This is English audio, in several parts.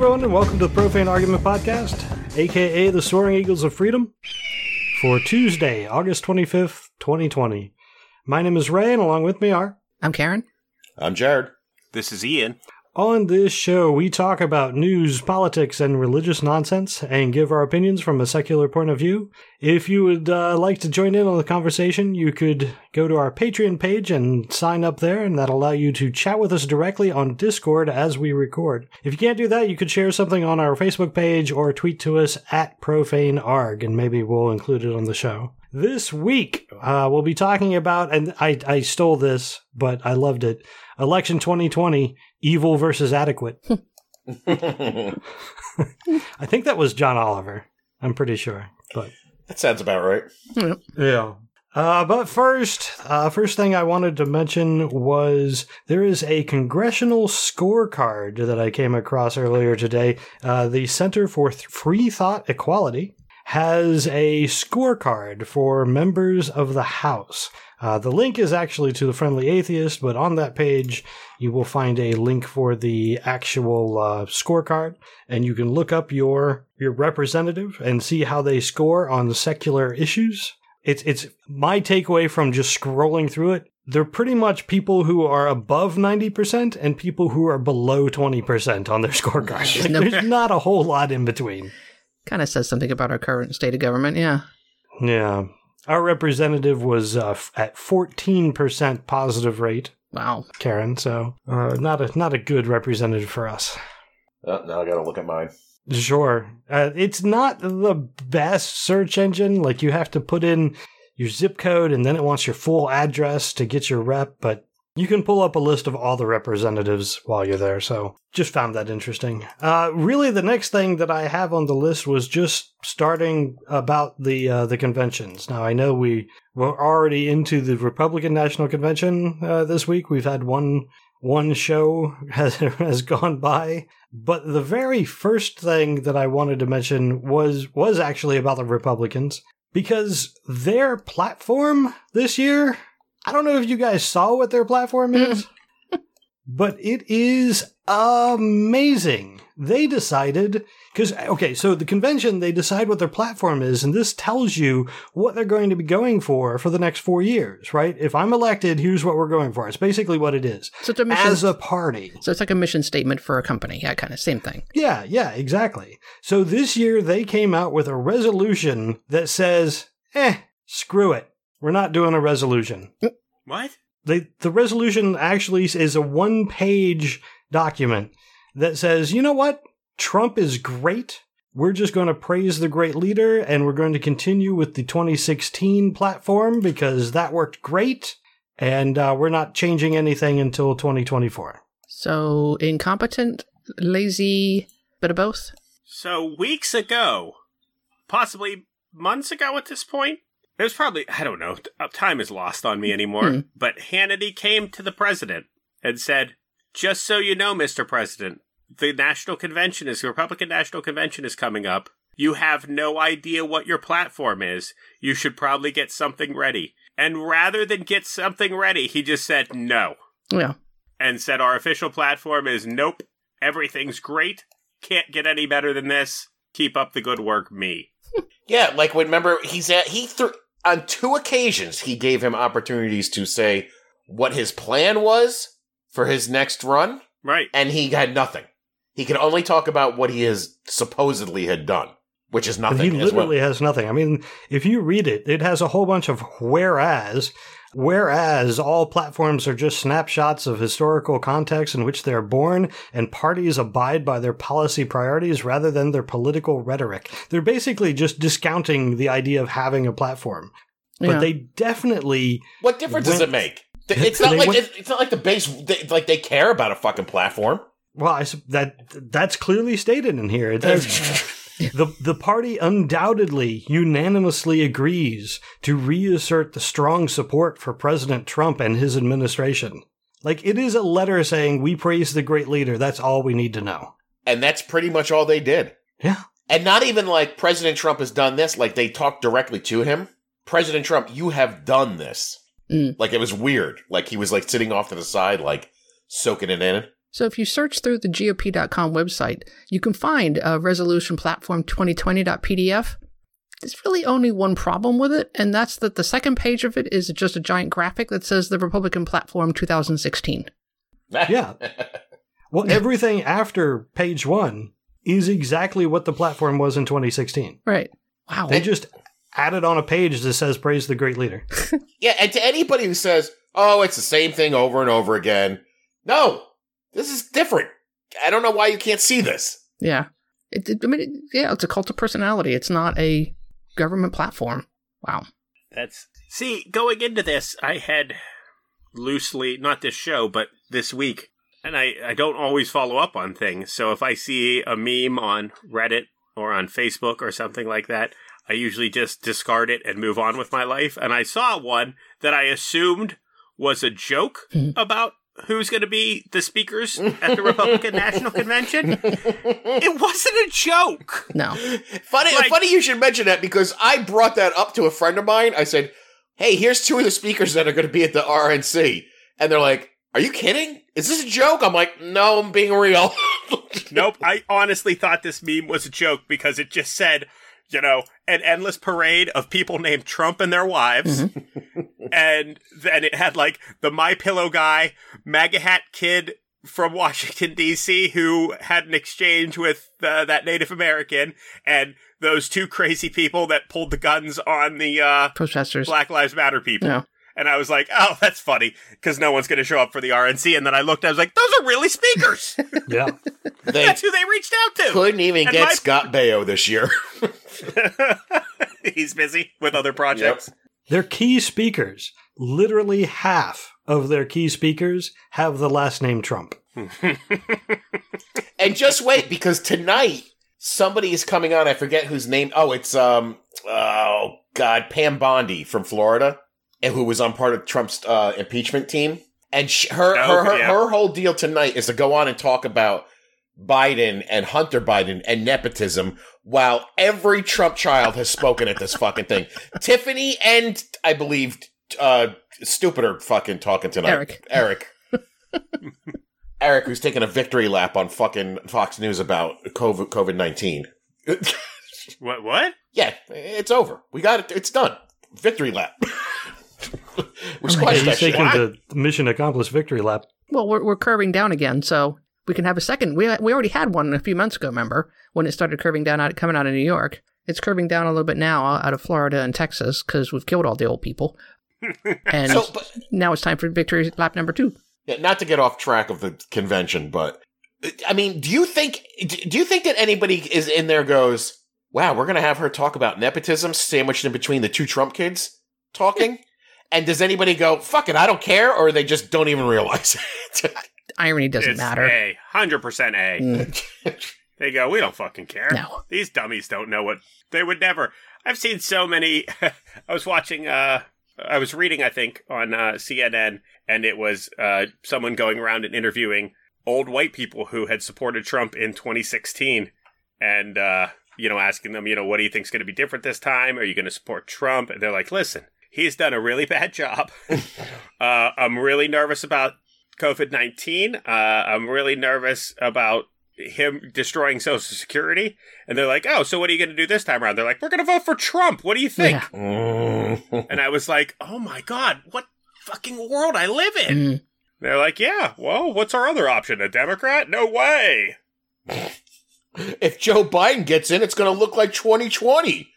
Hello, everyone, and welcome to the Profane Argument Podcast, aka the Soaring Eagles of Freedom, for Tuesday, August 25th, 2020. My name is Ray, and along with me are. I'm Karen. I'm Jared. This is Ian. On this show, we talk about news, politics, and religious nonsense and give our opinions from a secular point of view. If you would uh, like to join in on the conversation, you could go to our Patreon page and sign up there, and that'll allow you to chat with us directly on Discord as we record. If you can't do that, you could share something on our Facebook page or tweet to us at ProfaneArg, and maybe we'll include it on the show. This week, uh, we'll be talking about, and I, I stole this, but I loved it. Election 2020, evil versus adequate. I think that was John Oliver. I'm pretty sure, but That sounds about right. yeah. Uh, but first, uh, first thing I wanted to mention was there is a congressional scorecard that I came across earlier today. Uh, the Center for Th- Freethought Equality has a scorecard for members of the House. Uh, the link is actually to the Friendly Atheist, but on that page you will find a link for the actual uh, scorecard, and you can look up your your representative and see how they score on secular issues. It's it's my takeaway from just scrolling through it. They're pretty much people who are above ninety percent and people who are below twenty percent on their scorecard. Like, No. There's not a whole lot in between. Kind of says something about our current state of government, yeah. Yeah. Our representative was uh, f- at 14% positive rate, Wow. Karen, so uh, not a not a good representative for us. Oh, now I gotta look at mine. Sure. Uh, it's not the best search engine. Like you have to put in your zip code and then it wants your full address to get your rep, but you can pull up a list of all the representatives while you're there. So just found that interesting. Uh, really, the next thing that I have on the list was just starting about the uh, the conventions. Now I know we were already into the Republican National Convention uh, this week. We've had one one show has has gone by. But the very first thing that I wanted to mention was was actually about the Republicans because their platform this year, I don't know if you guys saw what their platform is, but it is amazing. They decided because okay, so the convention they decide what their platform is, and this tells you what they're going to be going for for the next four years, right? If I'm elected, here's what we're going for. It's basically what it is So it's a mission. as a party. so it's like a mission statement for a company. Yeah, kind of same thing. Yeah, yeah, exactly. So this year they came out with a resolution that says, eh, screw it. We're not doing a resolution. What? They, the resolution actually is a one page document that says, you know what? Trump is great. We're just going to praise the great leader and we're going to continue with the 2016 platform because that worked great. And uh, we're not changing anything until 2024. So incompetent, lazy, bit of both. So weeks ago, possibly months ago at this point, it was probably I don't know. uh, Time is lost on me anymore. Hmm. But Hannity came to the president and said, "Just so you know, Mr. President, the national convention is the Republican National Convention is coming up. You have no idea what your platform is. You should probably get something ready." And rather than get something ready, he just said no. Yeah. and said our official platform is nope, everything's great, can't get any better than this. Keep up the good work, me. Yeah, like when remember he's at he threw on two occasions he gave him opportunities to say what his plan was for his next run, Right. and he had nothing. He could only talk about what he has supposedly had done, which is But nothing. he as well. literally has nothing. I mean, if you read it, it has a whole bunch of whereas, whereas all platforms are just snapshots of historical context in which they're born, and parties abide by their policy priorities rather than their political rhetoric. They're basically just discounting the idea of having a platform. But Yeah. they definitely What difference does it make? It's not like went- it's, it's not like the base they, like they care about a fucking platform. Well, I, that that's clearly stated in here. It says, the the party undoubtedly unanimously agrees to reassert the strong support for President Trump and his administration. Like it is a letter saying we praise the great leader. That's all we need to know. And that's pretty much all they did. Yeah. And not even like President Trump has done this, like they talked directly to him. President Trump, you have done this. Mm. Like it was weird. Like he was like sitting off to the side, like soaking it in. So if you search through the GOP.com website, you can find a resolution platform 2020.pdf. There's really only one problem with it, and that's that the second page of it is just a giant graphic that says the Republican platform 2016. Yeah. Well, everything after page one is exactly what the platform was in 2016. Right. Wow. They just added on a page that says "Praise the Great Leader." Yeah, and to anybody who says, "Oh, it's the same thing over and over again," no, this is different. I don't know why you can't see this. yeah. It, it- I mean, it, yeah, it's a cult of personality. It's not a government platform. Wow. That's see, going into this, I had loosely not this show, but this week, and I I don't always follow up on things. So if I see a meme on Reddit or on Facebook or something like that, I usually just discard it and move on with my life. And I saw one that I assumed was a joke hmm. about who's going to be the speakers at the Republican National Convention. It wasn't a joke. No. Funny, Like- funny you should mention that because I brought that up to a friend of mine. I said, "Hey, here's two of the speakers that are going to be at the RNC," and they're like, "Are you kidding? Is this a joke?" I'm like, "No, I'm being real." Nope. I honestly thought this meme was a joke because it just said, you know, an endless parade of people named Trump and their wives. and then it had like the My Pillow guy, MAGA hat kid from Washington D.C. who had an exchange with uh, that Native American and those two crazy people that pulled the guns on the uh, Protesters. Black Lives Matter people. Yeah. And I was like, oh, that's funny because no one's going to show up for the RNC. And then I looked, I was like, those are really speakers. Yeah. they That's who they reached out to. couldn't even And get my- Scott Baio this year. He's busy with other projects. Their key speakers, literally half of their key speakers have the last name Trump. and just wait because tonight somebody is coming on. I forget whose name. Oh, it's um. Oh God, Pam Bondi from Florida, and who was on part of Trump's uh, impeachment team. And sh- her Oh, her her, yeah. her whole deal tonight is to go on and talk about Biden and Hunter Biden and nepotism, while every Trump child has spoken at this fucking thing. Tiffany and I believe uh stupider fucking talking tonight. Eric. Eric. Eric, who's taking a victory lap on fucking Fox News about COVID COVID nineteen. What? What? yeah, it's over. We got it. It's done. Victory lap. we squashed He's that shit. taking the mission accomplished victory lap. Well, we're, we're curving down again, so we can have a second. We we already had one a few months ago. Remember when it started curving down out coming out of New York? It's curving down a little bit now uh, out of Florida and Texas because we've killed all the old people. and So, but, now it's time for victory lap number two. yeah, not to get off track of the convention, but uh, I mean, do you think do you think that anybody is in there goes, "Wow, we're gonna have her talk about nepotism sandwiched in between the two Trump kids talking"? And does anybody go, "Fuck it, I don't care," or they just don't even realize it? Irony doesn't it's matter. A. 100% A. Mm, They go, we don't fucking care. no. These dummies don't know what they would never. I've seen so many. I was watching. uh I was reading, I think, on uh, CNN, and it was uh, someone going around and interviewing old white people who had supported Trump in 2016, and uh, you know, asking them, you know, what do you think's going to be different this time? Are you going to support Trump? And they're like, listen, he's done a really bad job. uh, I'm really nervous about COVID 19. Uh, I'm really nervous about him destroying Social Security. And they're like, oh, so what are you going to do this time around? They're like, we're going to vote for Trump. What do you think? Yeah. And I was like, oh my God, what fucking world I live in? Mm. They're like, yeah, well, what's our other option? A Democrat? No way. if Joe Biden gets in, it's going to look like 2020.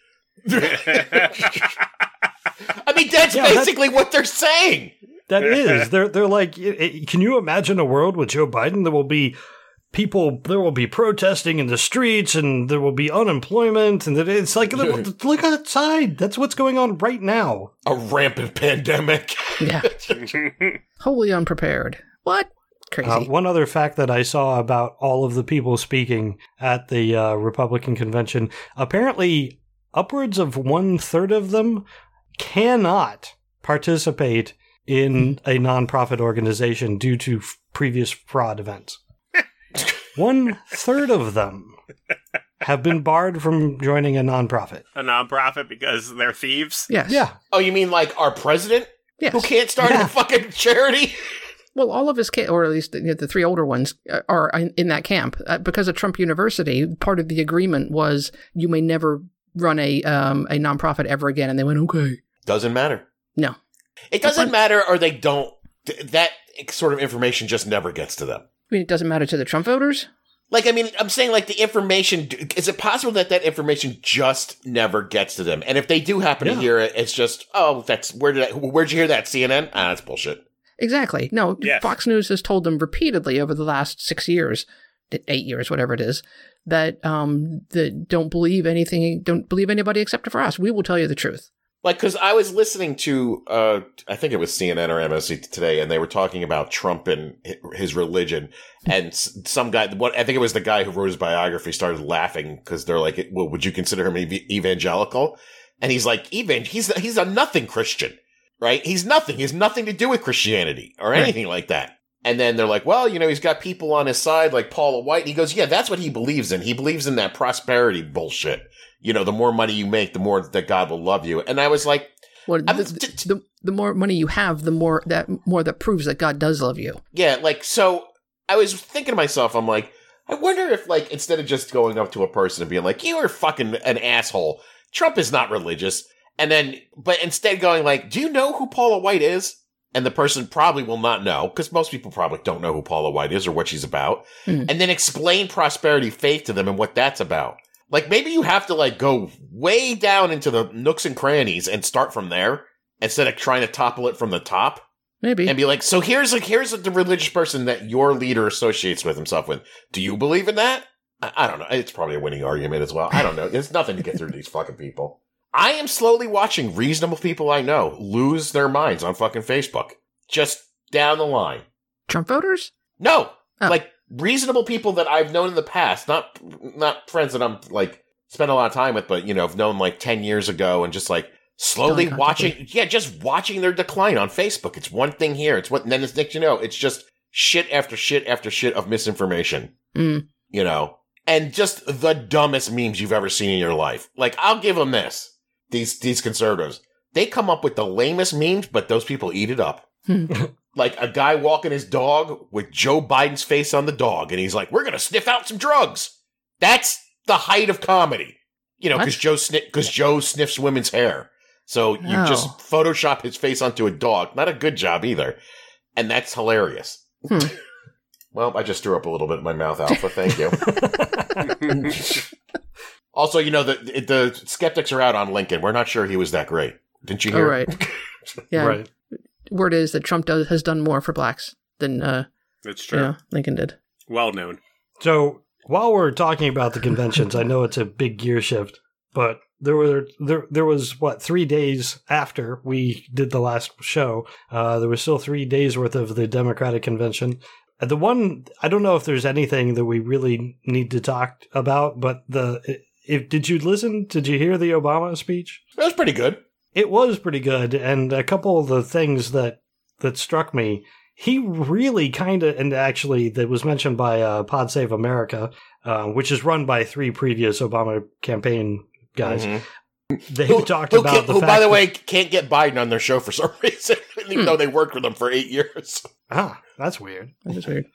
I mean, that's Yeah, that's- basically what they're saying. That is, they're they're like, it- it- can you imagine a world with Joe Biden? There will be people, there will be protesting in the streets, and there will be unemployment, and that it's like, look look outside. That's what's going on right now. A rampant pandemic. Yeah. Wholly unprepared. What? Crazy. Uh, one other fact that I saw about all of the people speaking at the uh, Republican convention apparently, upwards of one third of them cannot participate in a nonprofit organization due to f- previous fraud events. one third of them have been barred from joining a nonprofit. a nonprofit because they're thieves. yes. Yeah. Oh, you mean like our president Yes. who can't start Yeah. a fucking charity? Well, all of his kids, or at least the, the three older ones, uh, are in, in that camp uh, because of Trump University. Part of the agreement was you may never run a um, a nonprofit ever again, and they went okay. Doesn't matter. No. It doesn't matter, or they don't. That sort of information just never gets to them. I mean, it doesn't matter to the Trump voters. Like, I mean, I'm saying, like, the information, is it possible that that information just never gets to them? And if they do happen to hear it, it's just, oh, that's, where did I, where'd you hear that? CNN? Ah, that's bullshit. Exactly. No, Yes. Fox News has told them repeatedly over the last six years, eight years, whatever it is, that um that don't believe anything, don't believe anybody except for us. We will tell you the truth. Like, cause I was listening to, uh, I think it was CNN or MSC today, and they were talking about Trump and his religion. And some guy, what, I think it was the guy who wrote his biography started laughing because they're like, well, would you consider him ev- evangelical? And he's like, even, he's, he's a nothing Christian, right? He's nothing. He has nothing to do with Christianity or anything like that. And then they're like, well, you know, he's got people on his side like Paula White. And he goes, yeah, that's what he believes in. He believes in that prosperity bullshit. You know, the more money you make, the more that God will love you. And I was like, Well, the, the, the more money you have, the more that more that proves that God does love you. yeah, like, so I was thinking to myself, I'm like, I wonder if, like, instead of just going up to a person and being like, you are fucking an asshole, Trump is not religious. And then, but instead going like, do you know who Paula White is? And the person probably will not know because most people probably don't know who Paula White is or what she's about. Hmm. And then explain prosperity faith to them and what that's about. Like maybe you have to like go way down into the nooks and crannies and start from there instead of trying to topple it from the top Maybe. and be like, so here's like here's the religious person that your leader associates with himself with. Do you believe in that? I, I don't know. It's probably a winning argument as well. I don't know. There's nothing to get through these fucking people. I am slowly watching reasonable people I know lose their minds on fucking Facebook. Just down the line. Trump voters? No, Oh. like reasonable people that I've known in the past, not not friends that I'm like spent a lot of time with, but you know, I've known like ten years ago, and just like slowly watching, yeah, just watching their decline on Facebook. It's one thing here, it's what, and then it's next you know, it's just shit after shit after shit of misinformation, Mm. you know, and just the dumbest memes you've ever seen in your life. Like I'll give them this: these these conservatives, they come up with the lamest memes, but those people eat it up like a guy walking his dog with Joe Biden's face on the dog, and he's like, "We're gonna sniff out some drugs." That's the height of comedy, you know, because Joe sni- because Joe sniffs women's hair, so you Oh. just Photoshop his face onto a dog. Not a good job either, and that's hilarious. Hmm. well, I just threw up a little bit in my mouth, Alpha. Thank you. also, you know the the skeptics are out on Lincoln. We're not sure he was that great. Didn't you All hear? right. Yeah. Right. Word is that Trump does, has done more for blacks than uh, That's true. yeah, Lincoln did. Well known. So while we're talking about the conventions, I know it's a big gear shift, but there were there there was what three days after we did the last show. Uh, there was still three days worth of the Democratic convention. The one I don't know if there's anything that we really need to talk about, but the if did you listen? Did you hear the Obama speech? That was pretty good. It was pretty good, and a couple of the things that that struck me, he really kind of, and actually that was mentioned by uh, Pod Save America, uh, which is run by three previous Obama campaign guys. Mhm. They who, talked who about can't- the who, fact by the way, can't get Biden on their show for some reason, even Hmm. though they worked with him for eight years. ah, that's weird. That is weird.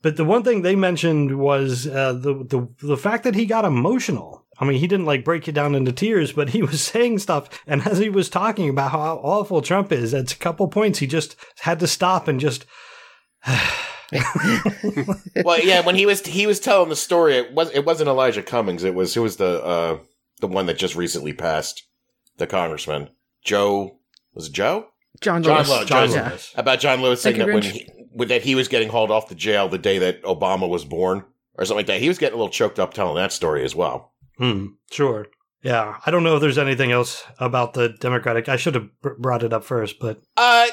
But the one thing they mentioned was uh, the the the fact that he got emotional. I mean, he didn't like break you down into tears, but he was saying stuff, and as he was talking about how awful Trump is, at a couple points he just had to stop and just. well, yeah, when he was he was telling the story, it was it wasn't Elijah Cummings. It was who was the uh, the one that just recently passed, the congressman Joe was it Joe John John Lewis. Lewis. John Yeah. Lewis. about John Lewis saying Thank that when he with that he was getting hauled off the jail the day that Obama was born or something like that. He was getting a little choked up telling that story as well. Hmm. Sure. Yeah. I don't know if there's anything else about the Democratic. I should have brought it up first, but Uh,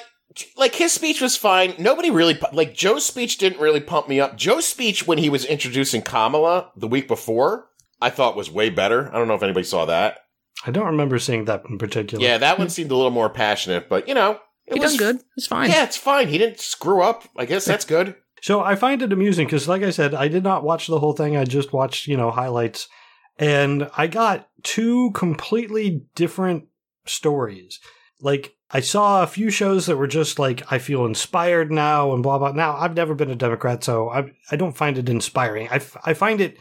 like his speech was fine. Nobody really pu- like Joe's speech didn't really pump me up. Joe's speech when he was introducing Kamala the week before, I thought was way better. I don't know if anybody saw that. I don't remember seeing that in particular. Yeah, that one seemed a little more passionate, but you know, it He was done good. It's fine. Yeah, it's fine. He didn't screw up. I guess that's good. So I find it amusing because, like I said, I did not watch the whole thing. I just watched, you know, highlights, and I got two completely different stories. Like I saw a few shows that were just like, I feel inspired now and blah, blah. Now, I've never been a Democrat, so I, I don't find it inspiring. I, f- I find it,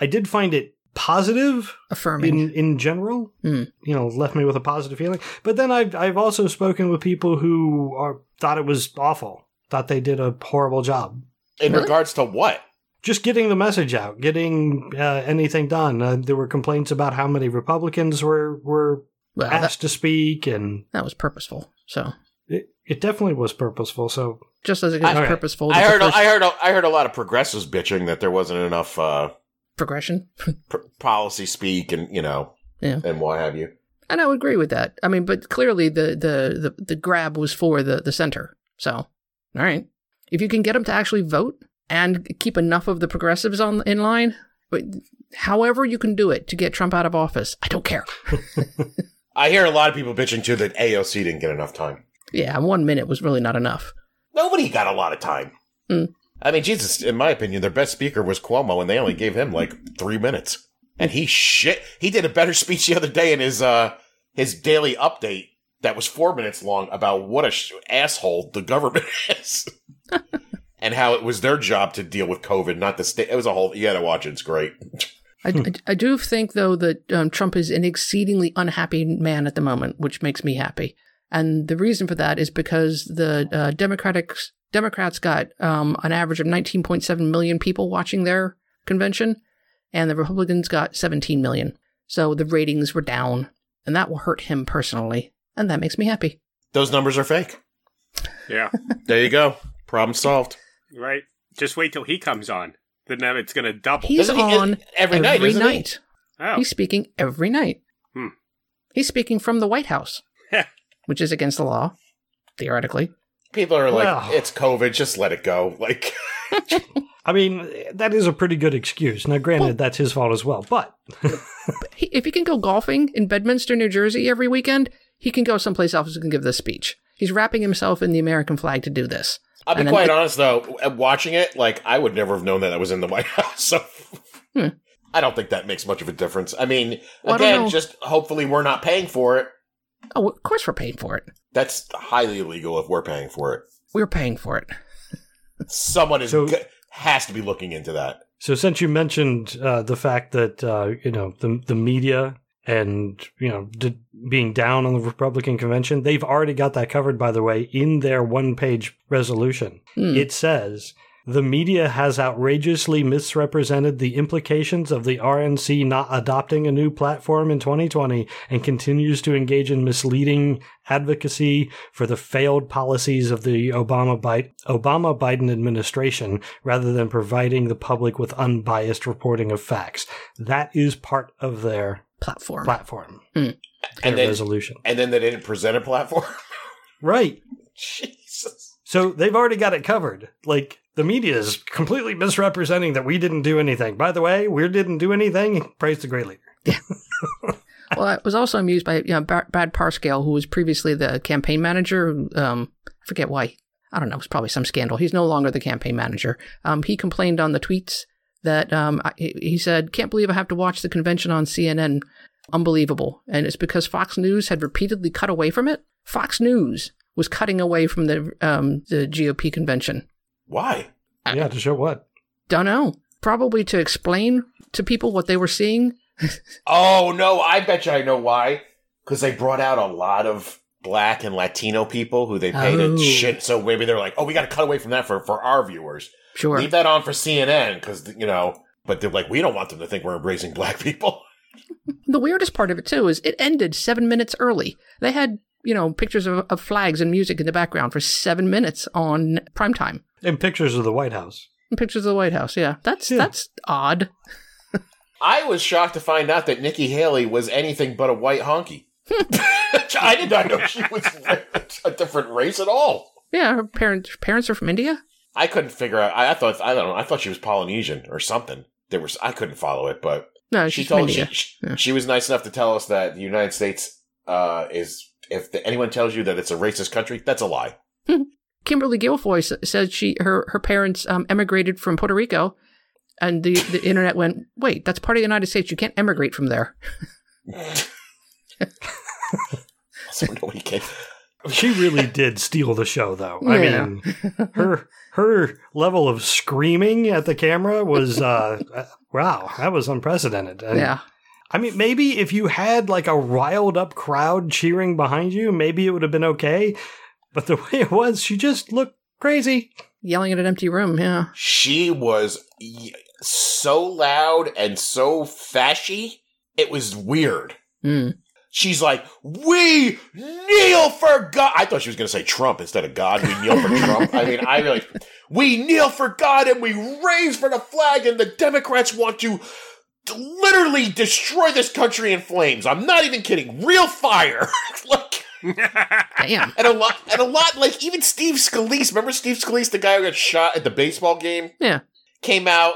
I did find it positive Affirming. in, in general, Mm. you know, left me with a positive feeling. But then I've, I've also spoken with people who are, thought it was awful, thought they did a horrible job. In Really? regards to what? Just getting the message out, getting uh, anything done. Uh, there were complaints about how many Republicans were, were well, that, asked to speak, and that was purposeful. So it, it definitely was purposeful. So just as it was I- purposeful, I heard. first I heard. I heard a lot of progressives bitching that there wasn't enough uh, progression. pr- policy speak and you know, Yeah. and what have you. And I would agree with that. I mean, but clearly the the the, the grab was for the the center. So, all right, if you can get them to actually vote and keep enough of the progressives on in line, but however you can do it to get Trump out of office, I don't care. I hear a lot of people bitching too that AOC didn't get enough time. Yeah, one minute was really not enough. Nobody got a lot of time. Hmm. I mean, Jesus, in my opinion, their best speaker was Cuomo, and they only gave him like three minutes. And he shit. He did a better speech the other day in his uh his daily update that was four minutes long about what a sh- asshole the government is, and how it was their job to deal with COVID, not the state. It was a whole. You got to watch it. It's great. I, I, I do think though that um, Trump is an exceedingly unhappy man at the moment, which makes me happy. And the reason for that is because the uh, Democratic Democrats got um, an average of 19.7 million people watching their convention, and the Republicans got 17 million. So the ratings were down, and that will hurt him personally, and that makes me happy. Those numbers are fake. Yeah. There you go. Problem solved. Right. Just wait till he comes on. Then now it's going to double. He's Isn't he- on every night, isn't he? night. oh. He's speaking every night. Hmm. He's speaking from the White House, which is against the law, theoretically. People are like, Well. it's COVID. Just let it go. Like, I mean, that is a pretty good excuse. Now, granted, that's his fault as well, but he, if he can go golfing in Bedminster, New Jersey every weekend, he can go someplace else and give this speech. He's wrapping himself in the American flag to do this. I'll be And quite it- honest though, uh, watching it, like I would never have known that that was in the White House. So Hmm. I don't think that makes much of a difference. I mean, Well, again, know. just hopefully we're not paying for it. Oh, of course we're paying for it. That's highly illegal if we're paying for it. We're paying for it. Someone is So- go- has to be looking into that. so since you mentioned uh, the fact that uh, you know the the media and you know d- being down on the Republican convention, they've already got that covered. By the way, in their one page resolution, Hmm. it says. The media has outrageously misrepresented the implications of the RNC not adopting a new platform in 2020 and continues to engage in misleading advocacy for the failed policies of the Obama Biden administration rather than providing the public with unbiased reporting of facts. That is part of their Platform. platform, hmm. And their then, resolution. and then they didn't present a platform. Right. Jesus. So they've already got it covered. Like the media is completely misrepresenting that we didn't do anything. By the way, we didn't do anything. Praise the great leader. Yeah. well, I was also amused by you know, Brad Parscale, who was previously the campaign manager. Um, I forget why. I don't know. It was probably some scandal. He's no longer the campaign manager. Um, he complained on the tweets that um, I, he he said, "Can't believe I have to watch the convention on CNN. Unbelievable." And it's because Fox News had repeatedly cut away from it. Fox News was cutting away from the um, the GOP convention. Why? Yeah, to show what? Don't know. Probably to explain to people what they were seeing. Oh no, I bet you I know why. Because they brought out a lot of black and Latino people who they paid Oh. a shit. So maybe they're like, oh, we got to cut away from that for for our viewers. Sure. Leave that on for CNN because you know. But they're like, we don't want them to think we're embracing black people. The weirdest part of it too is it ended seven minutes early. They had you know pictures of, of flags and music in the background for seven minutes on primetime. And pictures of the White House. And pictures of the White House. Yeah, that's Yeah. that's odd. I was shocked to find out that Nikki Haley was anything but a white honky. I did not know she was a different race at all. Yeah, her parents parents are from India. I couldn't figure out. I, I thought I don't know. I thought she was Polynesian or something. There was I couldn't follow it, but No, she she's from she, India. she, Yeah. she was nice enough to tell us that the United States uh, is if the, anyone tells you that it's a racist country, that's a lie. Kimberly Guilfoyle s- said she her her parents um, emigrated from Puerto Rico, and the the internet went, wait, that's part of the United States. You can't emigrate from there. so nobody can. She really did steal the show, though. I mean, her her level of screaming at the camera was uh, uh, wow, that was unprecedented. And, yeah. I mean, maybe if you had like a riled up crowd cheering behind you, maybe it would have been okay. But the way it was, she just looked crazy. Yelling at an empty room. Yeah. She was y- so loud and so fashy. It was weird. Mm. She's like, "We kneel for God." I thought she was going to say Trump instead of God. We kneel for Trump. I mean, I really, we kneel for God and we raise for the flag, and the Democrats want to literally destroy this country in flames. I'm not even kidding. Real fire, like, Damn. and a lot, and a lot. Like even Steve Scalise. Remember Steve Scalise, the guy who got shot at the baseball game? Yeah. came out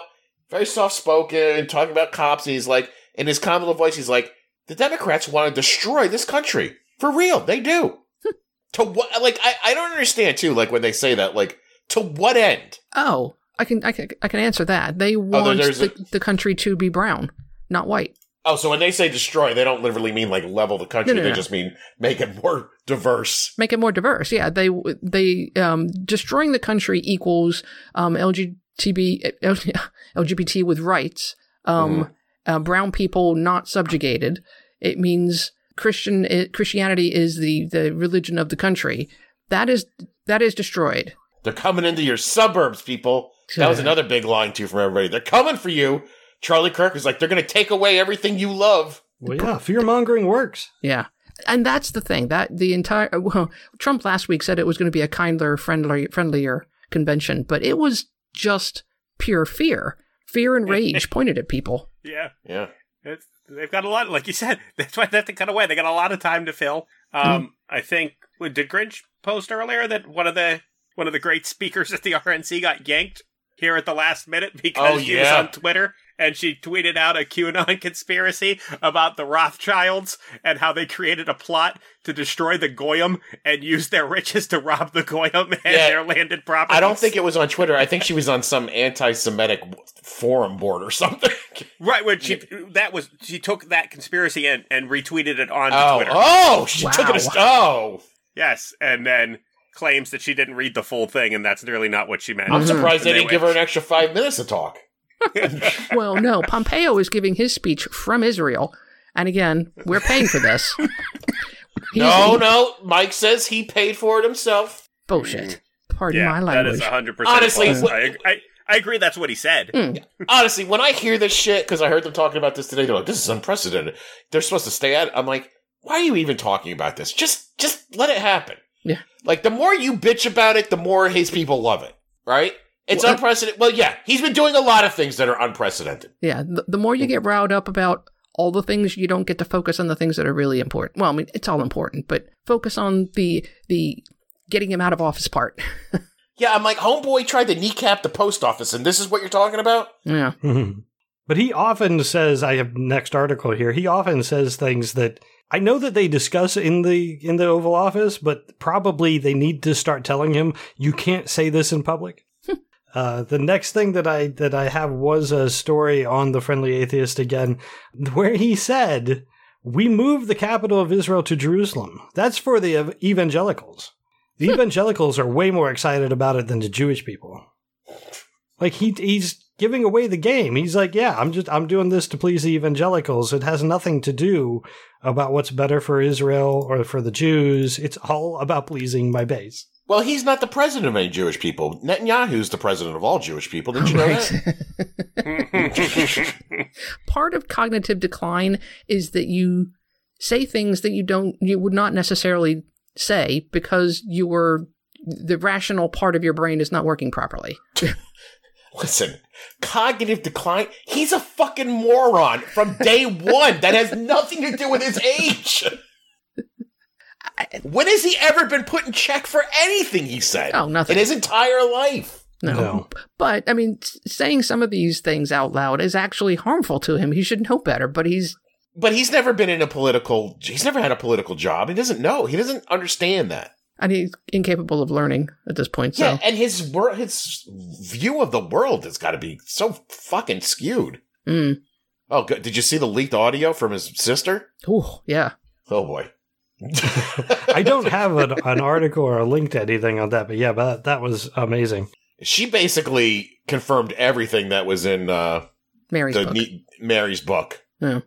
very soft spoken, talking about cops, and he's like, in his calm little voice, he's like, the Democrats want to destroy this country. For real, they do. to what like I, I don't understand too, like when they say that, like, to what end? Oh, I can I can I can answer that. They oh, want there's the, a- the country to be brown, not white. Oh, so when they say destroy, they don't literally mean like level the country, No, no, they no. just mean make it more diverse. Make it more diverse. Yeah, they they um destroying the country equals um LGBT LGBT with rights. Um uh, brown people not subjugated. It means Christian it, Christianity is the the religion of the country. That is that is destroyed. They're coming into your suburbs, people. That was another big line too from everybody. They're coming for you. Charlie Kirk is like, they're gonna take away everything you love. Well, yeah, fear mongering works. Yeah. And that's the thing that the entire well, Trump last week said it was going to be a kinder, friendly, friendlier convention, but it was just pure fear, fear and rage pointed at people. yeah. Yeah. It's, they've got a lot, like you said. That's why they have to cut away. They got a lot of time to fill. Um, I think what, did Grinch post earlier that one of the one of the great speakers at the RNC got yanked here at the last minute because Oh, she yeah. was on Twitter and she tweeted out a QAnon conspiracy about the Rothschilds and how they created a plot to destroy the Goyim and use their riches to rob the Goyim and Yeah. their landed property. I don't think it was on Twitter. I think she was on some anti-Semitic forum board or something. right when she that was she took that conspiracy and, and retweeted it on oh, Twitter. oh, she took it. A, oh, Yes, and then claims that she didn't read the full thing, and that's really not what she meant. I'm surprised they didn't give her an extra five minutes to talk. Well, no, Pompeo is giving his speech from Israel. And again, we're paying for this. He's- No, he- no. Mike says he paid for it himself. Bullshit. Pardon yeah, my language. is hundred percent. Honestly, false. I, I I agree. That's what he said. Mm. Honestly, when I hear this shit, because I heard them talking about this today, they're like, "This is unprecedented." They're supposed to stay at. it. I'm like, why are you even talking about this? Just, just let it happen. Yeah. Like the more you bitch about it, the more his people love it. Right? It's Well, unprecedented. Well, yeah, he's been doing a lot of things that are unprecedented. Yeah, the, the more you get riled up about all the things, you don't get to focus on the things that are really important. Well, I mean, it's all important, but focus on the the getting him out of office part. Yeah, I'm like, homeboy tried to kneecap the post office, and this is what you're talking about. yeah. But he often says, I have next article here. He often says things that I know that they discuss in the in the Oval Office, but probably they need to start telling him you can't say this in public. Uh, the next thing that I that I have was a story on the Friendly Atheist again, where he said, "We move the capital of Israel to Jerusalem. That's for the evangelicals. The evangelicals are way more excited about it than the Jewish people." Like he he's giving away the game. He's like, yeah, I'm just I'm doing this to please the evangelicals. It has nothing to do about what's better for Israel or for the Jews. It's all about pleasing my base. Well, he's not the president of any Jewish people. Netanyahu's the president of all Jewish people. Didn't you know that? part of cognitive decline is that you say things that you don't you would not necessarily say because you were the rational part of your brain is not working properly. Listen, cognitive decline. He's a fucking moron from day one. That has nothing to do with his age. When has he ever been put in check for anything he said? Oh, nothing. In his entire life. No. No. But I mean saying some of these things out loud is actually harmful to him. He should know better, but he's But he's never been in a political. He's never had a political job. He doesn't know. He doesn't understand that. and he's incapable of learning at this point. So Yeah, and his wor- his view of the world has got to be so fucking skewed. mm. Oh, good. Did you see the leaked audio from his sister? Oh, yeah. Oh boy. I don't have an, an article or a link to anything on that, but yeah, but that, that was amazing. she basically confirmed everything that was in uh, Mary's the book. ne- Mary's book, Yeah.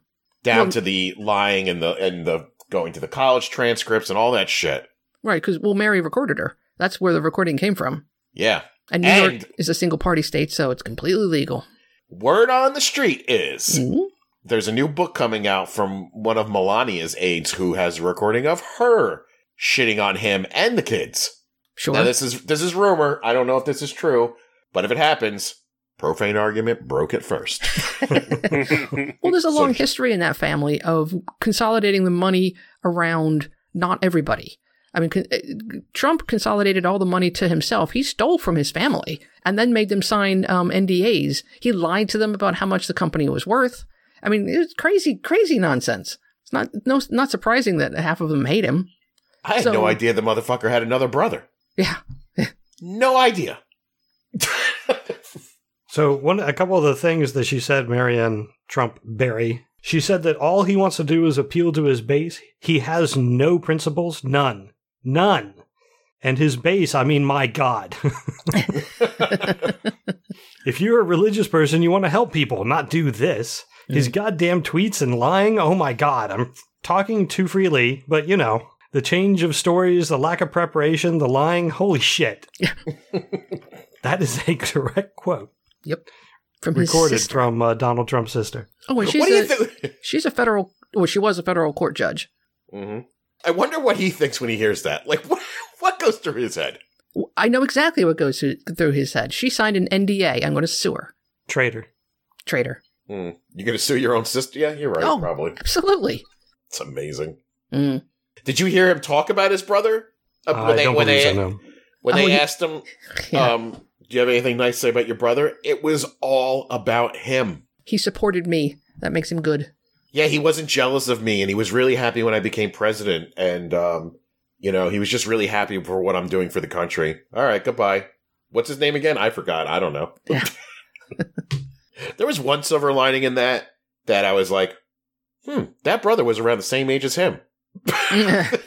down Well- to the lying and the and the going to the college transcripts and all that shit. Right, because well, Mary recorded her. That's where the recording came from. Yeah. And New And- York is a single party state, so it's completely legal. Word on the street is Mhm. There's a new book coming out from one of Melania's aides who has a recording of her shitting on him and the kids. Sure. Now this is this is rumor. I don't know if this is true, but if it happens, profane argument broke it first. well, there's a So- long history in that family of consolidating the money around not everybody. I mean, uh, Trump consolidated all the money to himself. He stole from his family and then made them sign um, NDAs. He lied to them about how much the company was worth. I mean, it's crazy, crazy nonsense. It's not no, not surprising that half of them hate him. I had So- no idea the motherfucker had another brother. Yeah, No idea. So one, a couple of the things that she said, Maryanne Trump Barry, she said that all he wants to do is appeal to his base. He has no principles, none, none. And his base, I mean, my God. if you're a religious person, you want to help people, not do this. His goddamn tweets and lying, oh my God, I'm talking too freely, but you know, the change of stories, the lack of preparation, the lying, holy shit. that is a direct quote Yep. from recorded sister. from uh, Donald Trump's sister. Oh, and she's what do you a, think? she's a federal. Well, she was a federal court judge. hmm I wonder what he thinks when he hears that. Like, what, what goes through his head? I know exactly what goes through, through his head. She signed an NDA. I'm going to sue her. Traitor. Traitor. Hmm. You gonna sue your own sister? Yeah, you're right. Oh. Probably. Absolutely. It's amazing. Mm. Did you hear him talk about his brother Uh, I don't when believe they so, no. when Oh, they he- asked him, Yeah. um, "Do you have anything nice to say about your brother?" It was all about him. he supported me. That makes him good. Yeah, he wasn't jealous of me, and he was really happy when I became president. And um, you know, he was just really happy for what I'm doing for the country. All right, goodbye. What's his name again? I forgot. I don't know. Yeah. there was one silver lining in that that I was like, hmm, that brother was around the same age as him. I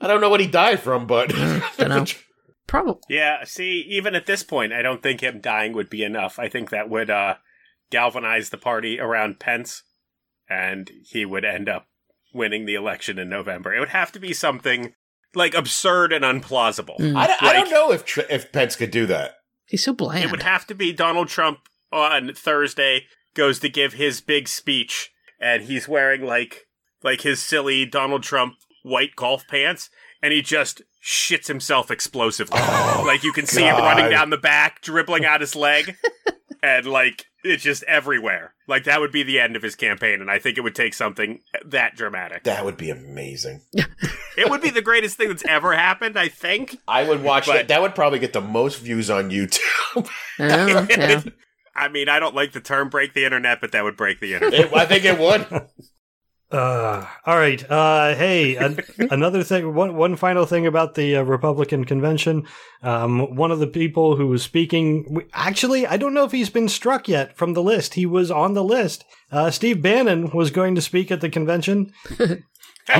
don't know what he died from, but Dunno. Probably. Yeah, see, even at this point, I don't think him dying would be enough. I think that would uh, galvanize the party around Pence, and he would end up winning the election in November. It would have to be something like absurd and unplausible. Mm. I, don't- I don't know if Tr- if Pence could do that. He's so bland. It would have to be Donald Trump on Thursday goes to give his big speech, and he's wearing like like his silly Donald Trump white golf pants, and he just shits himself explosively. Oh, like you can see him running down the back, dribbling out his leg, and like it's just everywhere. Like that would be the end of his campaign, and I think it would take something that dramatic. That would be amazing. It would be the greatest thing that's ever happened. I think. I would watch But- that. That would probably get the most views on YouTube. Oh, yeah. I mean, I don't like the term "break the internet," but that would break the internet. It- I think it would. Uh, all right. Uh, hey, an- another thing. One one final thing about the uh, Republican convention. Um, one of the people who was speaking. Actually, I don't know if he's been struck yet from the list. He was on the list. Uh, Steve Bannon was going to speak at the convention. He's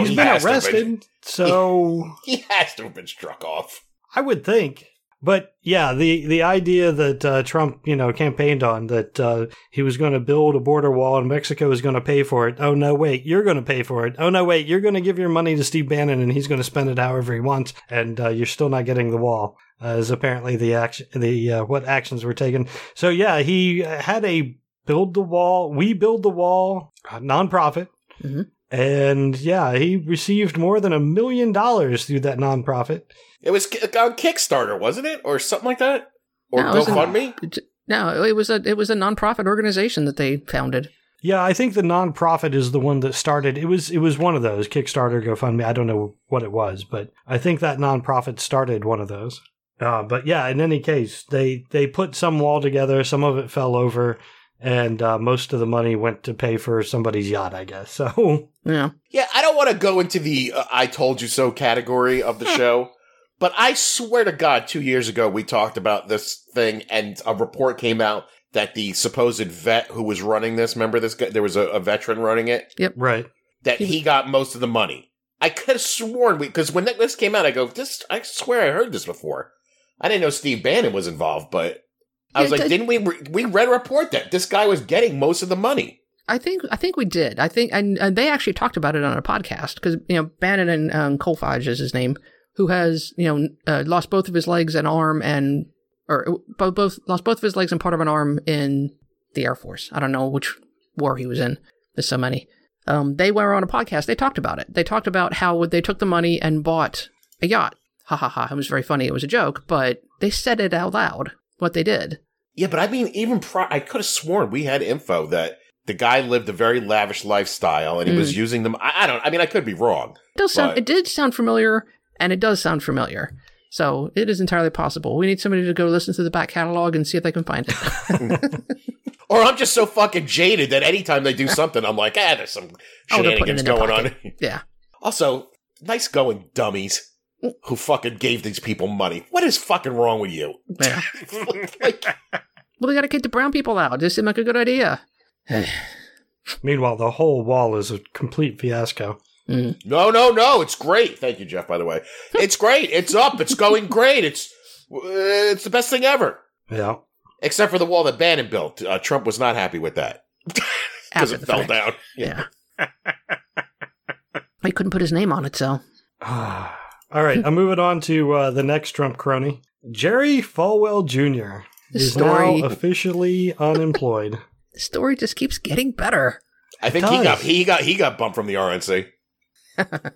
he been have been- arrested, so He has to have been struck off. I would think. But yeah, the the idea that uh, Trump, you know, campaigned on that uh, he was going to build a border wall and Mexico is going to pay for it. Oh no, wait, you're going to pay for it. Oh no, wait, you're going to give your money to Steve Bannon and he's going to spend it however he wants, and uh, you're still not getting the wall. Uh, is apparently the action, the uh, what actions were taken. So yeah, he had a build the wall, we build the wall nonprofit. Mhm. And yeah, he received more than a million dollars through that nonprofit. It was ki- on Kickstarter, wasn't it, or something like that, or No, it was a- GoFundMe? No, it was a it was a nonprofit organization that they founded. Yeah, I think the nonprofit is the one that started. It was it was one of those Kickstarter, GoFundMe. I don't know what it was, but I think that nonprofit started one of those. Uh, but yeah, in any case, they they put some wall together. Some of it fell over, and uh, most of the money went to pay for somebody's yacht, I guess. So Yeah. Yeah, I don't want to go into the uh, "I told you so" category of the show, but I swear to God, two years ago we talked about this thing, and a report came out that the supposed vet who was running this, remember this guy? There was a, a veteran running it. Yep, right, That he got most of the money. I could have sworn we because when this came out, I go, "This, I swear I heard this before." I didn't know Steve Bannon was involved, but I was like, "Didn't we? We read a report that this guy was getting most of the money." I think I think we did. I think and, and they actually talked about it on a podcast because you know Bannon and um, Kolfage is his name, who has you know uh, lost both of his legs and arm and or both both lost both of his legs and part of an arm in the Air Force. I don't know which war he was in. There's so many. Um, they were on a podcast. They talked about it. They talked about how they took the money and bought a yacht. Ha ha ha! It was very funny. It was a joke, but they said it out loud what they did. Yeah, but I mean, even pri- I could have sworn we had info that the guy lived a very lavish lifestyle and he was using them. I, I don't. I mean, I could be wrong. It does sound. Right. It did sound familiar, and it does sound familiar. So it is entirely possible. We need somebody to go listen to the back catalog and see if they can find it. Or I'm just so fucking jaded that anytime they do something, I'm like, ah, there's some Oh, shenanigans their going on. yeah. Also, nice going, dummies who fucking gave these people money. What is fucking wrong with you? Yeah. like, Well, they got to kick the brown people out. This seemed like a good idea. Meanwhile, the whole wall is a complete fiasco. Mm. no, no, no. It's great. Thank you, Jeff. By the way, it's great. It's up. It's going great. It's uh, it's the best thing ever. Yeah. Except for the wall that Bannon built. Uh, Trump was not happy with that because it fell fact. down. Yeah. he couldn't put his name on it, so. Ah. All right, I'm moving on to uh, the next Trump crony. Jerry Falwell Jr. is Story. now officially unemployed. The story just keeps getting better. I think he does. got he got he got bumped from the RNC.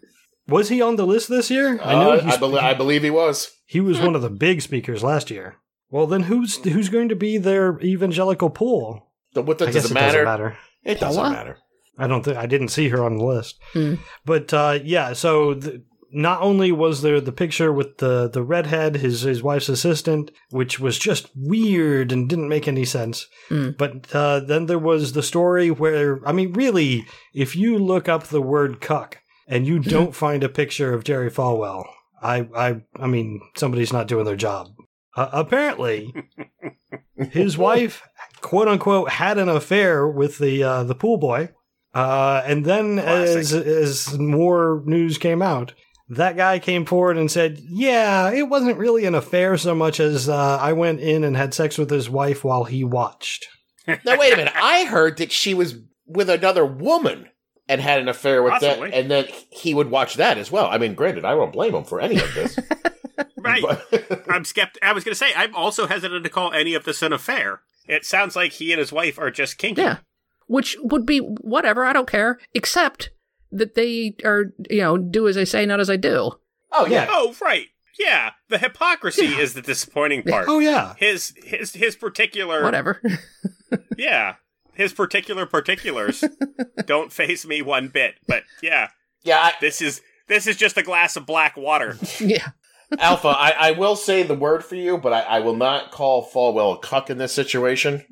Was he on the list this year? I know Uh, he's, I, bel I believe he was. he was one of the big speakers last year. Well, then who's who's going to be their evangelical pool? So What I does, guess it it matter? doesn't matter. It doesn't Paula? matter. I don't think I didn't see her on the list. Hmm. But uh, yeah, so the, not only was there the picture with the the redhead, his his wife's assistant, which was just weird and didn't make any sense. Hmm. But uh, then there was the story where I mean, really, if you look up the word "cuck" and you don't find a picture of Jerry Falwell, I I I mean, somebody's not doing their job. Uh, apparently, his wife, quote unquote, had an affair with the uh, the pool boy. Uh, and then, as as more news came out, that guy came forward and said, "Yeah, it wasn't really an affair so much as uh, I went in and had sex with his wife while he watched." Now wait a minute. I heard that she was with another woman and had an affair with Possibly. that, and then he would watch that as well. I mean, granted, I won't blame him for any of this. Right. But- I'm skept. I was going to say I'm also hesitant to call any of this an affair. It sounds like he and his wife are just kinky. Yeah. Which would be whatever, I don't care, except that they are, you know, do as I say, not as I do. oh yeah. Oh, right. Yeah. The hypocrisy is the disappointing part. Oh yeah, His his his particular Whatever. yeah his particular particulars don't face me one bit. But yeah, Yeah, I, this is this is just a glass of black water. yeah. Alpha, I, I will say the word for you, but I, I will not call Falwell a cuck in this situation.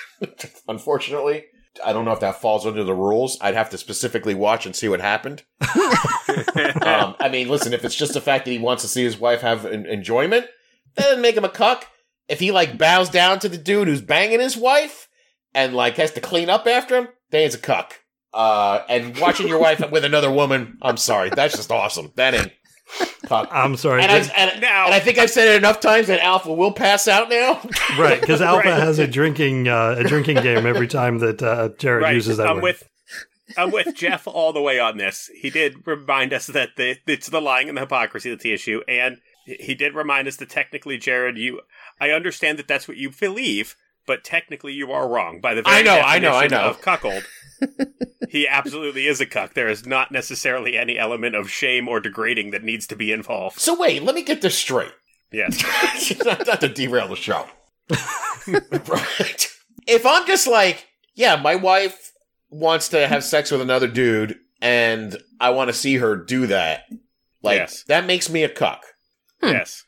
Unfortunately. I don't know if that falls under the rules. I'd have to specifically watch and see what happened. um, I mean, listen, if it's just the fact that he wants to see his wife have en- enjoyment, that doesn't make him a cuck. If he like bows down to the dude who's banging his wife and like has to clean up after him, then he's a cuck. Uh, and watching your wife with another woman, I'm sorry, that's just awesome. That ain't cuck. I'm sorry, And, I, and, Now- and I think I've said it enough times that Alpha will pass out now. right? Because Alpha Right. has a drinking uh, a drinking game every time that uh, Jared right. uses that I'm word. with I'm with Jeff all the way on this. He did remind us that the, it's the lying and the hypocrisy that's the issue, and he did remind us that technically, Jared, you I understand that that's what you believe, but technically you are wrong by the very I know, I know, I know. of cuckold. He absolutely is a cuck. There is not necessarily any element of shame or degrading that needs to be involved. So wait, let me get this straight. Yes. not, not to derail the show. right. If I'm just like, yeah, my wife wants to have sex with another dude, and I want to see her do that, like Yes. that makes me a cuck. Yes.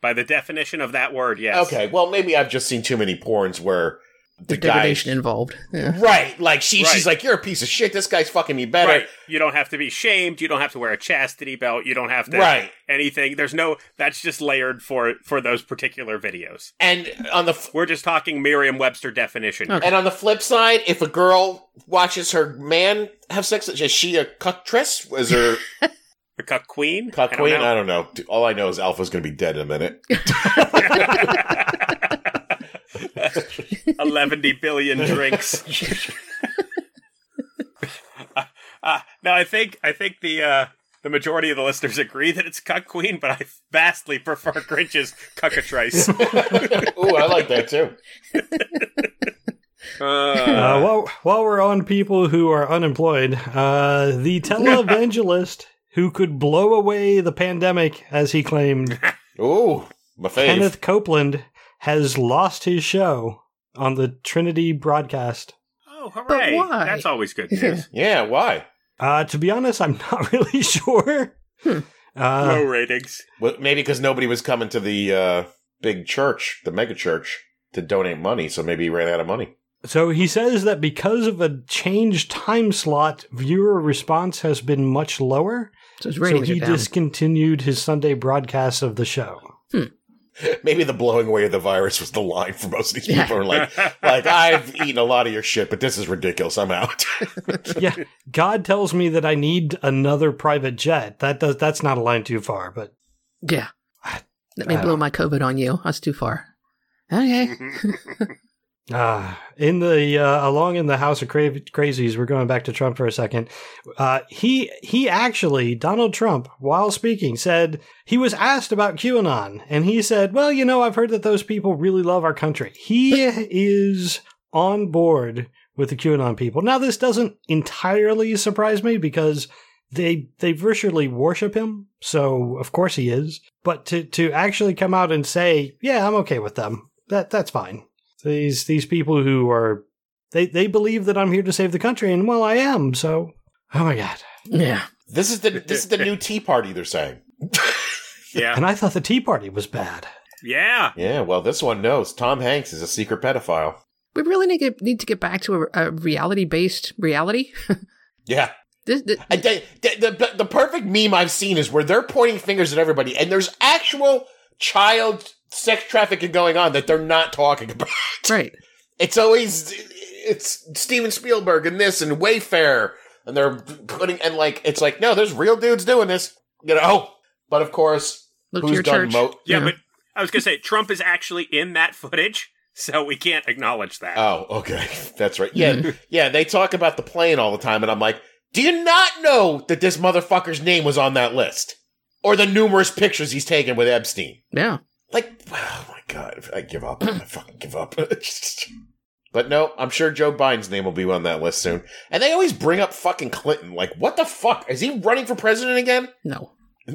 By the definition of that word, yes. Okay, well maybe I've just seen too many porns where the There's guy, degradation involved. Yeah. right? Like she, she's like, you're a piece of shit. This guy's fucking me better. Right. You don't have to be shamed. You don't have to wear a chastity belt. You don't have to Right. anything. There's no. That's just layered for for those particular videos. And on the f- We're just talking Merriam-Webster definition. Okay. and on the flip side, if a girl watches her man have sex, is she a cuctress? Is her The cuck queen? Cuck I don't Queen? know. I don't know. All I know is Alpha's going to be dead in a minute. 11 billion drinks. uh, uh, now I think I think the uh, the majority of the listeners agree that it's cuck queen, but I vastly prefer Grinch's cuckatrice. Ooh, I like that too. Uh, Uh, while, while we're on people who are unemployed, uh, the televangelist who could blow away the pandemic, as he claimed, Ooh, my fave. Kenneth Copeland, has lost his show on the Trinity broadcast. oh, hooray! why? That's always good Yeah. news. Yeah, why? Uh, to be honest, I'm not really sure. Hmm. Uh, Low ratings. Well, maybe because nobody was coming to the uh, big church, the mega church, to donate money, so maybe he ran out of money. So he says that because of a changed time slot, viewer response has been much lower. So So he discontinued his Sunday broadcast of the show. Maybe the blowing away of the virus was the line for most of these Yeah. people. Are like, like I've eaten a lot of your shit, but this is ridiculous. I'm out. yeah, God tells me that I need another private jet. That does that's not a line too far, but yeah. Let me blow don't- my COVID on you. That's too far. Okay. Ah, in the uh, along in the House of Cra- Crazies, we're going back to Trump for a second. Uh, he he actually Donald Trump, while speaking, said he was asked about QAnon, and he said, "Well, you know, I've heard that those people really love our country." He is on board with the QAnon people. Now, this doesn't entirely surprise me because they they virtually worship him, so of course he is. But to to actually come out and say, "Yeah, I'm okay with them," that that's fine. These these people who are they they believe that I'm here to save the country, and well, I am. So, oh my god! Yeah. this is the this is the new Tea Party. They're saying. yeah. And I thought the Tea Party was bad. Yeah. Yeah, well, this one knows Tom Hanks is a secret pedophile. We really need to get, need to get back to a, a reality based reality. Yeah, this, this, I, the, the, the perfect meme I've seen is where they're pointing fingers at everybody, and there's actual child sex trafficking going on that they're not talking about. right. It's always it's Steven Spielberg and this and Wayfair, and they're putting and like it's like no, there's real dudes doing this, you know. But of course, Look to who's your done church. mo- Yeah, Yeah. but I was going to say, Trump is actually in that footage, so we can't acknowledge that. Oh, okay, that's right. Yeah, mm-hmm. yeah. They talk about the plane all the time, and I'm like, do you not know that this motherfucker's name was on that list, or the numerous pictures he's taken with Epstein? yeah. Like, oh my god, I give up. I fucking give up. but no, I'm sure Joe Biden's name will be on that list soon. And they always bring up fucking Clinton. Like, what the fuck? Is he running for president again? No.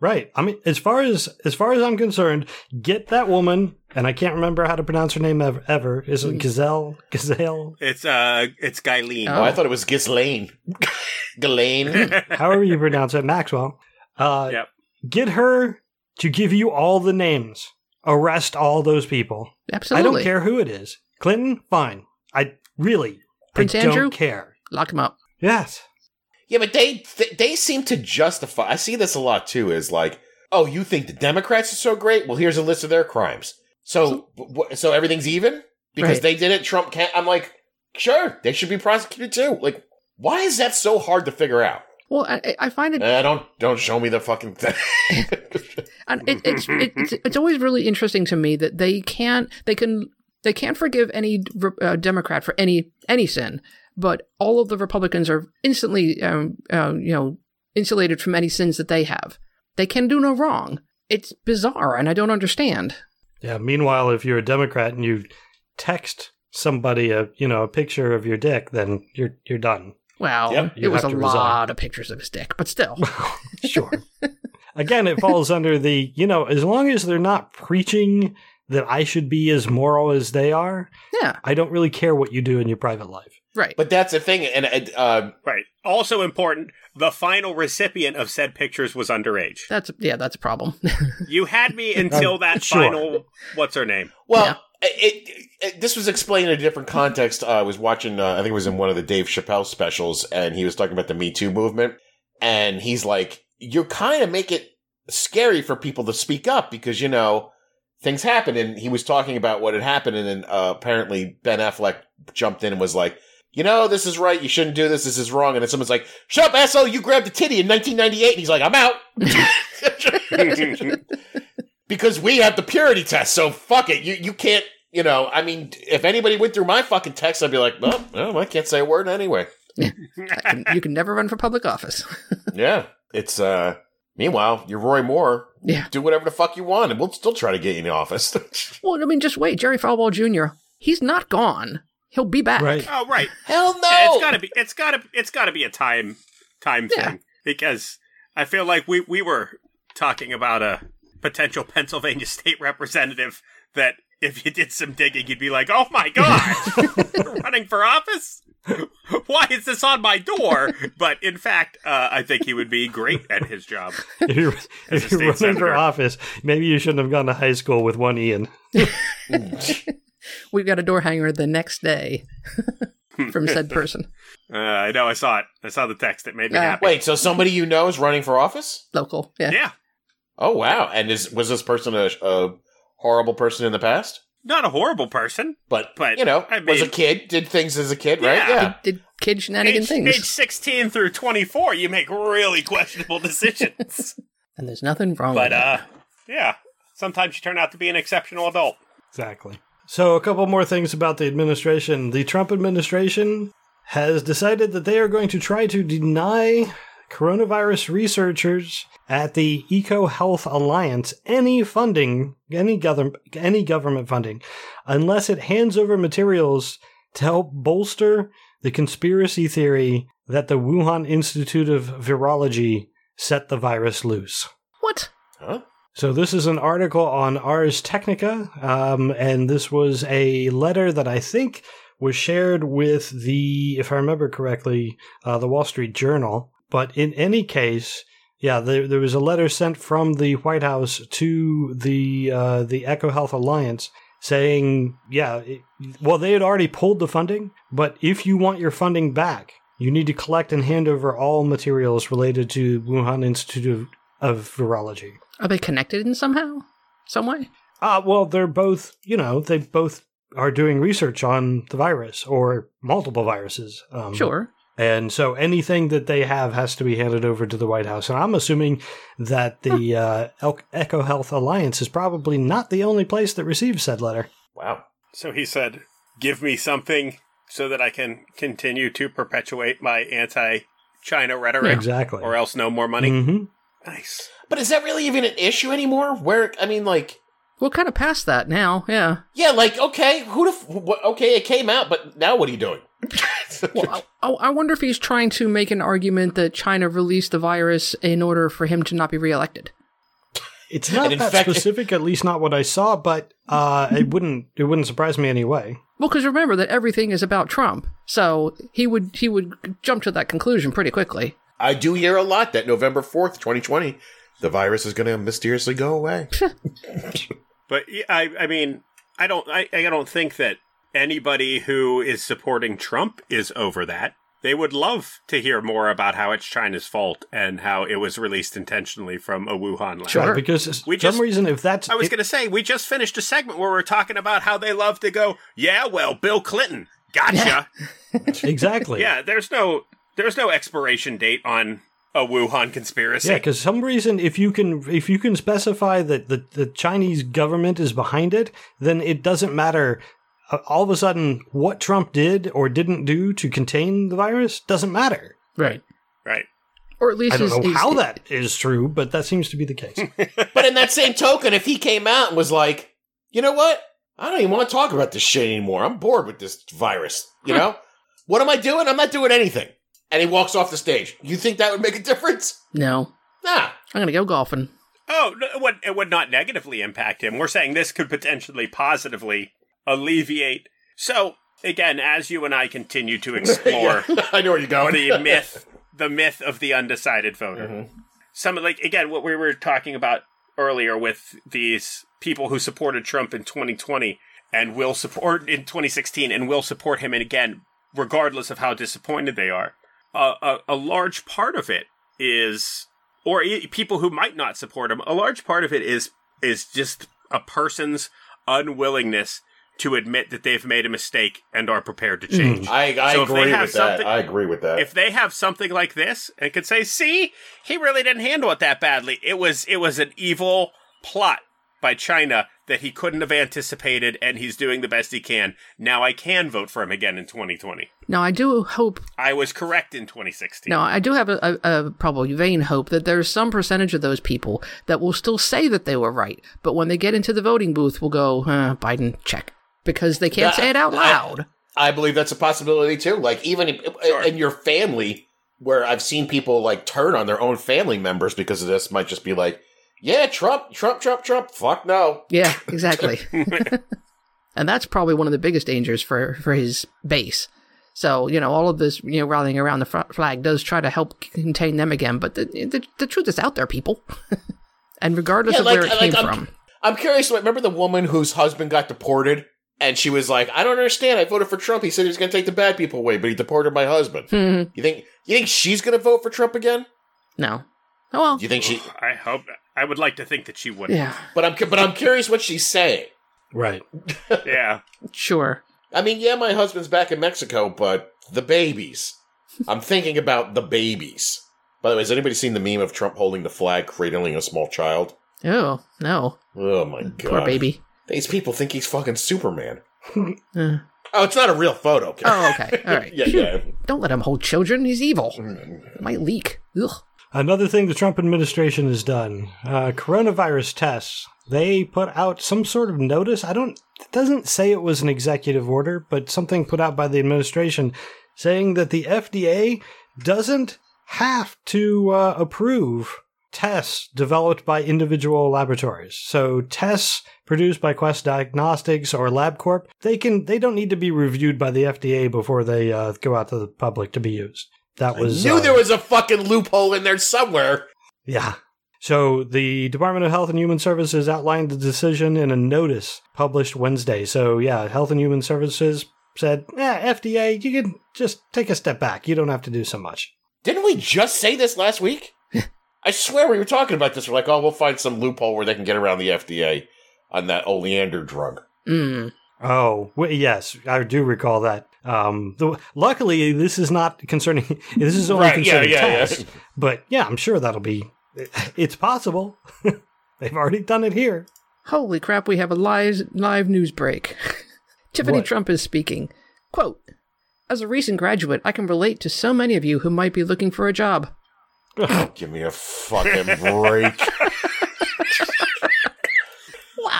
Right. I mean, as far as as far as I'm concerned, get that woman, and I can't remember how to pronounce her name ever. ever. Is it Gazelle? Gazelle? It's uh, it's Guyleen. Oh, I thought it was Ghislaine. Ghislaine. However you pronounce it, Maxwell. Uh, Yep. Get her to give you all the names. Arrest all those people. Absolutely. I don't care who it is. Clinton, fine. I really Prince I Andrew? don't care. Lock him up. Yes. yeah, but they, they they seem to justify. I see this a lot too. Is like, oh, you think the Democrats are so great? Well, here's a list of their crimes. So wh- so everything's even because Right. they did it. Trump can't. I'm like, sure, they should be prosecuted too. Like, why is that so hard to figure out? Well, I, I find it, Uh, don't don't show me the fucking thing. and it, it's, it, it's it's always really interesting to me that they can't they can they can't forgive any uh, Democrat for any any sin, but all of the Republicans are instantly um, uh, you know insulated from any sins that they have. They can do no wrong. It's bizarre, and I don't understand. Yeah. Meanwhile, if you're a Democrat and you text somebody a you know a picture of your dick, then you're you're done. Well, Yep, it was a resign. lot of pictures of his dick, but still. sure. Again, it falls under the you know as long as they're not preaching that I should be as moral as they are, yeah, I don't really care what you do in your private life. right. but that's the thing, and uh, Right. Also important, the final recipient of said pictures was underage. That's yeah, that's a problem. You had me until that sure. final. What's her name? well, Yeah. It, it, this was explained in a different context. Uh, I was watching, uh, I think it was in one of the Dave Chappelle specials, and he was talking about the Me Too movement, and he's like, "You kind of make it scary for people to speak up because you know." Things happen, and he was talking about what had happened, and then uh, apparently Ben Affleck jumped in and was like, you know, this is right. You shouldn't do this. This is wrong. And then someone's like, shut up, asshole. You grabbed a titty in 1998. And he's like, I'm out. because we have the purity test. So fuck it. You, you can't, you know, I mean, if anybody went through my fucking text, I'd be like, well, well I can't say a word anyway. Can- you can never run for public office. Yeah. It's, uh, meanwhile, you're Roy Moore. yeah. Do whatever the fuck you want, and we'll still try to get you in the office. Well, I mean, just wait. Jerry Falwell Jr. He's not gone. He'll be back. Right. Oh right. Hell no! Yeah, it's gotta be. It's gotta. It's gotta be a time time Yeah. thing because I feel like we we were talking about a potential Pennsylvania state representative that if you did some digging, you'd be like, "Oh my god, running for office." Why is this on my door? But in fact, uh, I think he would be great at his job. if you're, As a if you're state running for office, maybe you shouldn't have gone to high school with one Ian. We've got a door hanger the next day from said person. Uh, I know. I saw it. I saw the text. It made me Yeah. happy. Wait, so somebody you know is running for office? Local. Yeah. Yeah, Oh wow! And is was this person a, a horrible person in the past? not a horrible person. But, But, you know, I was a kid, did things as a kid, right? Yeah. Yeah. Did, did kid shenanigan Age, things. age 16 through 24, you make really questionable decisions. And there's nothing wrong but, with that. uh, yeah, sometimes you turn out to be an exceptional adult. Exactly. So, a couple more things about the administration. The Trump administration has decided that they are going to try to deny coronavirus researchers at the Eco Health Alliance any funding, any government, any government funding, unless it hands over materials to help bolster the conspiracy theory that the Wuhan Institute of Virology set the virus loose. what? Huh? So this is an article on Ars Technica, um, and this was a letter that I think was shared with the, if I remember correctly, uh, the Wall Street Journal. But in any case, yeah, there, there was a letter sent from the White House to the uh, the Eco Health Alliance saying, yeah, it, well, they had already pulled the funding, but if you want your funding back, you need to collect and hand over all materials related to Wuhan Institute of, of Virology. Are they connected in somehow? Some way? Uh, well, they're both, you know, they both are doing research on the virus or multiple viruses. Um, Sure. And so anything that they have has to be handed over to the White House. And I'm assuming that the uh, El- Eco Health Alliance is probably not the only place that receives said letter. Wow. So he said, Give me something so that I can continue to perpetuate my anti China rhetoric, Exactly. or else no more money. Mm-hmm. Nice. But is that really even an issue anymore? Where I mean, like, We're kind of past that now. Yeah. yeah, like, okay, who the, f- what, okay, it came out, but now what are you doing? Well, I, I wonder if he's trying to make an argument that China released the virus in order for him to not be reelected. It's not that fact- specific, at least not what I saw, but uh, it wouldn't it wouldn't surprise me anyway. Well, because remember that everything is about Trump, so he would he would jump to that conclusion pretty quickly. I do hear a lot that November 4th, 2020, the virus is going to mysteriously go away. But I, I mean, I don't, I, I don't think that anybody who is supporting Trump is over that. They would love to hear more about how it's China's fault and how it was released intentionally from a Wuhan lab. Sure. Because We for some reason, if that's I was going to say, we just finished a segment where we're talking about how they love to go, yeah, well, Bill Clinton, gotcha. exactly, yeah, there's no, there's no expiration date on a Wuhan conspiracy. Yeah, because some reason, if you can, if you can specify that the, the Chinese government is behind it, then it doesn't matter. Uh, all of a sudden, what Trump did or didn't do to contain the virus doesn't matter. Right. right. Or at least I don't his- know his- how that is true, but that seems to be the case. but in that same token, if he came out and was like, you know what? I don't even want to talk about this shit anymore. I'm bored with this virus. You know? what am I doing? I'm not doing anything. And he walks off the stage. You think that would make a difference? No, Nah. I'm gonna go golfing. Oh, it would, it would not negatively impact him. We're saying this could potentially positively alleviate. So, again, as you and I continue to explore Yeah, I know where you're going. the myth, the myth of the undecided voter, Mhm. some like again what we were talking about earlier with these people who supported Trump in 2020 and will support in 2016 and will support him and again, regardless of how disappointed they are. Uh, a, a large part of it is, or e- people who might not support him. A large part of it is is just a person's unwillingness to admit that they've made a mistake and are prepared to change. I, I So agree with that. I agree with that. If they have something like this and can say, "See, he really didn't handle it that badly. It was it was an evil plot by China that he couldn't have anticipated and he's doing the best he can. Now I can vote for him again in 2020. Now, I do hope I was correct in 2016." Now, I do have a, a, a probably vain hope that there's some percentage of those people that will still say that they were right, but when they get into the voting booth, will go, uh, Biden, check. Because they can't That- say it out I- loud. I believe that's a possibility too. Like even in, Sure. in your family, where I've seen people like turn on their own family members because of this, might just be like, "Yeah, Trump, Trump, Trump, Trump. Fuck no." yeah, exactly. and that's probably one of the biggest dangers for, for his base. So, you know, all of this, you know, rallying around the fr- flag does try to help contain them again, but the, the, the truth is out there, people. and regardless Yeah, of like- where it like, came I'm- from. I'm curious. Remember the woman whose husband got deported, and she was like, "I don't understand. I voted for Trump. He said he was going to take the bad people away, but he deported my husband." Hmm, You think you think she's going to vote for Trump again? no. Oh, well, Do you think she? I hope I would like to think that she would. yeah, But I'm but I'm curious what she's saying. Right. Yeah. sure. I mean, yeah, my husband's back in Mexico, but the babies. I'm thinking about the babies. By the way, has anybody seen the meme of Trump holding the flag, cradling a small child? Oh, no. Oh my god, Poor baby. These people think he's fucking Superman. Uh, Oh, it's not a real photo. Okay. oh, okay. All right. yeah, yeah. Don't let him hold children. He's evil. It might leak. Ugh. Another thing the Trump administration has done uh, coronavirus tests. They put out some sort of notice. I don't, it doesn't say it was an executive order, but something put out by the administration saying that the FDA doesn't have to uh, approve tests developed by individual laboratories. So tests produced by Quest Diagnostics or LabCorp, they can they don't need to be reviewed by the FDA before they uh, go out to the public to be used. That was Knew uh, there was a fucking loophole in there somewhere. yeah. So the Department of Health and Human Services outlined the decision in a notice published Wednesday. So yeah, Health and Human Services said, "Yeah, FDA, you can just take a step back. You don't have to do so much." Didn't we just say this last week? I swear we were talking about this. We're like, oh, we'll find some loophole where they can get around the FDA on that oleander drug. Mm. Oh, w- yes, I do recall that. Um, the, luckily, this is not concerning. This is only Right, yeah, concerning yeah, yeah. tests. But yeah, I'm sure that'll be. It's possible. They've already done it here. Holy crap, we have a live, live news break. Tiffany What? Trump is speaking. Quote As a recent graduate, I can relate to so many of you who might be looking for a job. Give me a fucking break.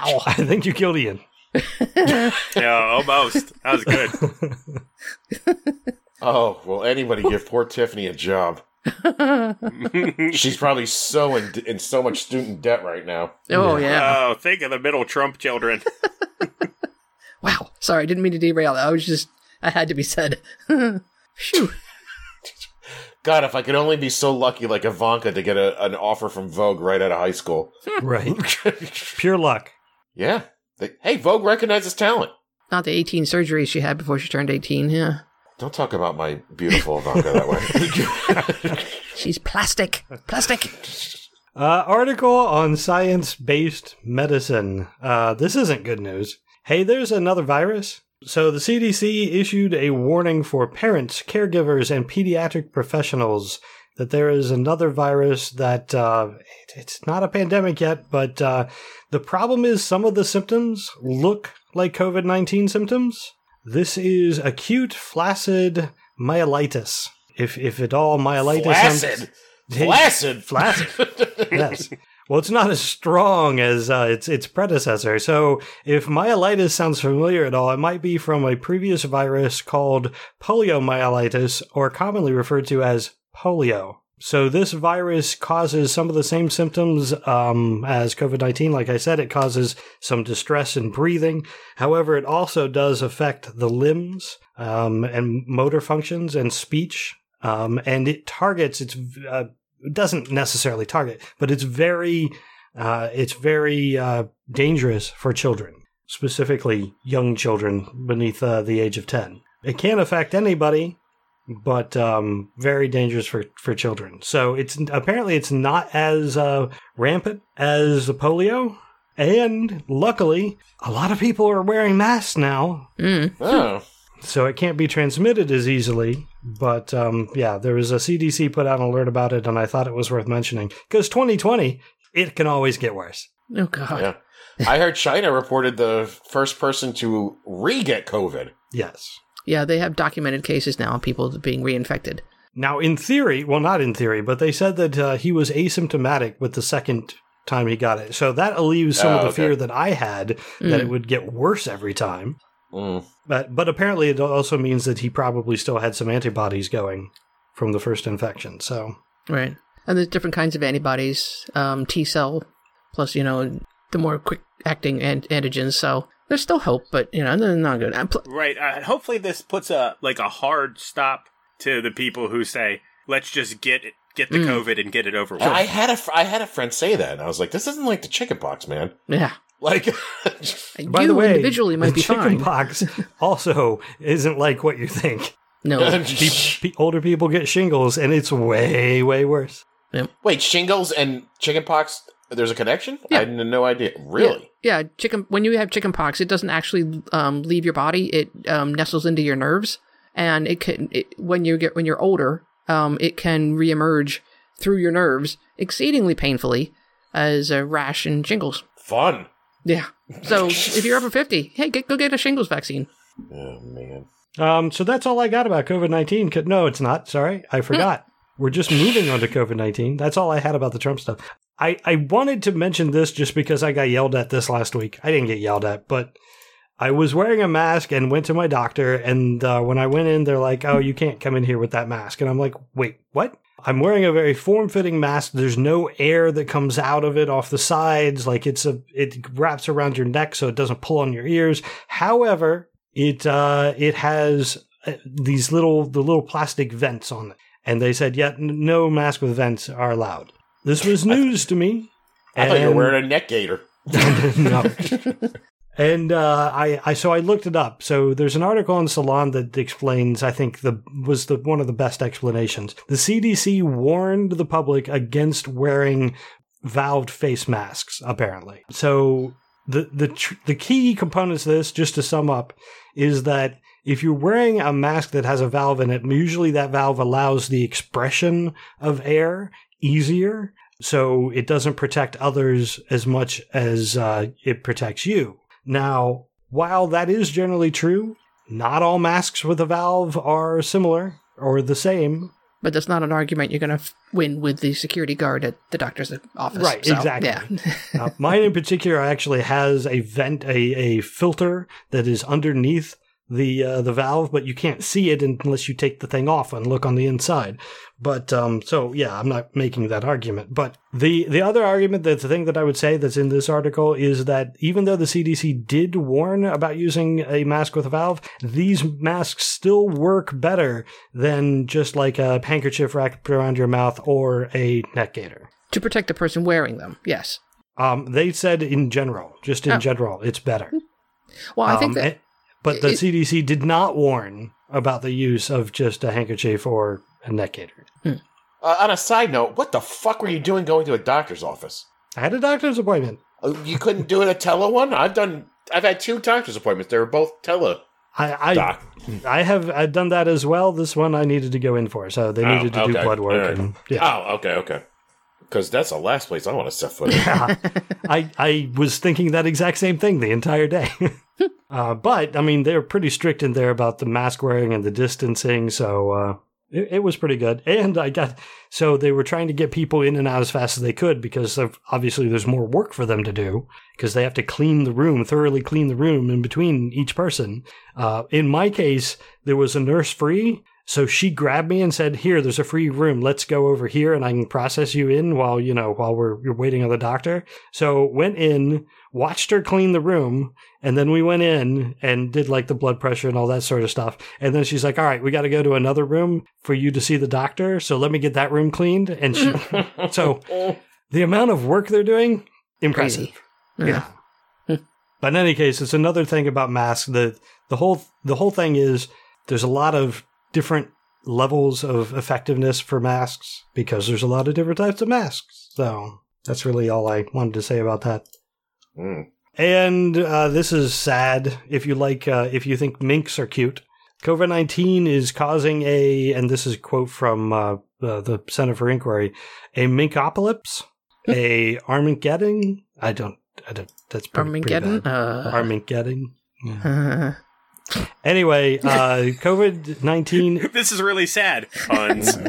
Wow. I think you killed Ian. Yeah, almost. That was good. oh, will anybody give poor Tiffany a job? She's probably so in, in so much student debt right now. Oh, oh yeah. Oh, think of the middle Trump children. Wow. Sorry, I didn't mean to derail that. I was just, I had to be said. Phew. God, if I could only be so lucky like Ivanka to get a, an offer from Vogue right out of high school. Hmm. Right. Pure luck. Yeah. They, hey, Vogue recognizes talent. Not the 18 surgeries she had before she turned 18. Yeah. Don't talk about my beautiful Ivanka that way. She's plastic. Plastic. Uh, article on science based medicine. Uh, this isn't good news. Hey, there's another virus. So, the CDC issued a warning for parents, caregivers, and pediatric professionals that there is another virus that uh, it- it's not a pandemic yet, but uh, the problem is some of the symptoms look like COVID 19 symptoms. This is acute flaccid myelitis. If, if at all, myelitis. sounds- Flaccid. Flaccid. Flaccid. yes. Well, it's not as strong as uh, its its predecessor. So, if myelitis sounds familiar at all, it might be from a previous virus called poliomyelitis, or commonly referred to as polio. So, this virus causes some of the same symptoms um, as COVID 19. Like I said, it causes some distress in breathing. However, it also does affect the limbs um, and motor functions and speech. Um, and it targets, it's uh, doesn't necessarily target, but it's very, uh, it's very uh, dangerous for children, specifically young children beneath uh, the age of ten. It can affect anybody, but um, very dangerous for, for children. So it's apparently it's not as uh, rampant as the polio. And luckily, a lot of people are wearing masks now, Mm. Oh. so it can't be transmitted as easily. But um, yeah, there was a CDC put out an alert about it, and I thought it was worth mentioning because 2020, it can always get worse. Oh God. Yeah. I heard China reported the first person to re get COVID. Yes. Yeah, they have documented cases now of people being reinfected. Now, in theory, well, not in theory, but they said that uh, he was asymptomatic with the second time he got it. So that alleviates some Oh, of the okay. fear that I had that Mm. it would get worse every time. Mm. But but apparently, it also means that he probably still had some antibodies going from the first infection. So Right. And there's different kinds of antibodies, um, T cell, plus, you know, the more quick acting an- antigens. So there's still hope, but, you know, they're not good. And pl- Right. Uh, hopefully, this puts a like a hard stop to the people who say, "Let's just get it, get the Mm. COVID and get it over with." I had a fr- I had a friend say that, and I was like, "This isn't like the chicken pox, man." yeah. Like, by you the way, individually might the be chicken fine. pox also isn't like what you think. No. Pe- pe- older people get shingles, and it's way way worse. Yep. wait, shingles and chicken pox. There's a connection. Yeah. I had no idea. Really? Yeah, chicken. When you have chicken pox, it doesn't actually um, leave your body. It um, nestles into your nerves, and it can. It, when you get when you're older, um, it can reemerge through your nerves exceedingly painfully as a rash and shingles. Fun. Yeah. So if you're over fifty, hey, get, go get a shingles vaccine. Oh man. Um, so that's all I got about COVID nineteen. No, it's not. Sorry, I forgot. We're just moving on to COVID nineteen. That's all I had about the Trump stuff. I I wanted to mention this just because I got yelled at this last week. I didn't get yelled at, but I was wearing a mask and went to my doctor. And uh, when I went in, they're like, "Oh, you can't come in here with that mask." And I'm like, "Wait, what?" I'm wearing a very form-fitting mask. There's no air that comes out of it off the sides. Like it's a, it wraps around your neck so it doesn't pull on your ears. However, it uh, it has uh, these little the little plastic vents on it, and they said, "Yeah, n- no mask with vents are allowed." This was news to me. I thought you were wearing a neck gaiter. no. And uh, I, I, so I looked it up. So there's an article on Salon that explains. I think the was the one of the best explanations. The CDC warned the public against wearing valved face masks. Apparently, so the the tr- the key components of this, just to sum up, is that if you're wearing a mask that has a valve in it, usually that valve allows the expression of air easier, so it doesn't protect others as much as uh, it protects you. Now, while that is generally true, not all masks with a valve are similar or the same. But that's not an argument you're going to f- win with the security guard at the doctor's office. Right, So, exactly. Yeah. Uh, mine in particular actually has a vent, a, a filter that is underneath the uh, the valve, but you can't see it unless you take the thing off and look on the inside. But um, so yeah, I'm not making that argument. But the the other argument, that the thing that I would say that's in this article is that even though the CDC did warn about using a mask with a valve, these masks still work better than just like a handkerchief wrapped around your mouth or a neck gaiter. to protect the person wearing them. Yes. Um, they said in general, just in Oh. general, it's better. Well, I Um, think that eh, but the it- CDC did not warn about the use of just a handkerchief or a neck gaiter. Uh, on a side note, what the fuck were you doing going to a doctor's office? I had a doctor's appointment. Uh, You couldn't do it a tele one. I've done. I've had two doctor's appointments. They were both tele I I, doc. I have I've done that as well. This one I needed to go in for, so they Oh, needed to do blood work All right. and yeah. Oh, okay, okay. Because that's the last place I want to set foot in. Yeah. I I was thinking that exact same thing the entire day. uh, but I mean, they're pretty strict in there about the mask wearing and the distancing, so uh, it, it was pretty good. And I got so they were trying to get people in and out as fast as they could because obviously there's more work for them to do because they have to clean the room, thoroughly clean the room in between each person. Uh, in my case, there was a nurse free. So she grabbed me and said, "Here, there's a free room. Let's go over here, and I can process you in while you know while we're you're waiting on the doctor." So went in, watched her clean the room, and then we went in and did like the blood pressure and all that sort of stuff. And then she's like, "All right, we got to go to another room for you to see the doctor. So let me get that room cleaned." And she, so the amount of work they're doing, impressive. Crazy. Yeah. but in any case, it's another thing about masks. The the whole the whole thing is there's a lot of different levels of effectiveness for masks because there's a lot of different types of masks. So that's really all I wanted to say about that. Mm. And uh, this is sad if you like, uh, if you think minks are cute. COVID 19 is causing a, and this is a quote from uh, uh, the Center for Inquiry, a minkopolis, a Armageddon. I don't, I don't, that's pretty, Armageddon? pretty bad. Uh, Armageddon. Yeah. Anyway, uh, COVID 19 This is really sad. Puns.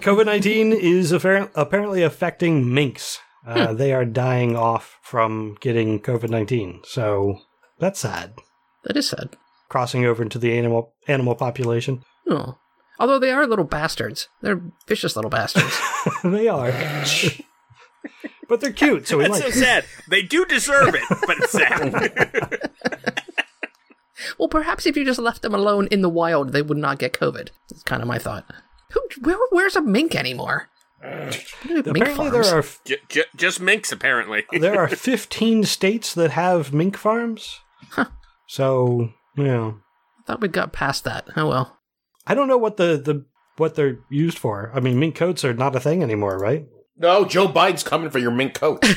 COVID 19 is affa- apparently affecting minks. Uh, They are dying off from getting COVID 19. So that's sad. that is sad. Crossing over into the animal animal population. Oh. Although they are little bastards. They're vicious little bastards. they are. But they're cute, so we That's like so sad. They do deserve it, but it's sad. well, perhaps if you just left them alone in the wild, they would not get COVID. That's kind of my thought. Who, where, where's a mink anymore? Mink Apparently there are j- j- just minks, apparently. there are 15 states that have mink farms. So, yeah. I thought we got past that. Oh well. I don't know what the, the what they're used for. I mean, mink coats are not a thing anymore, right? No, Joe Biden's coming for your mink coat.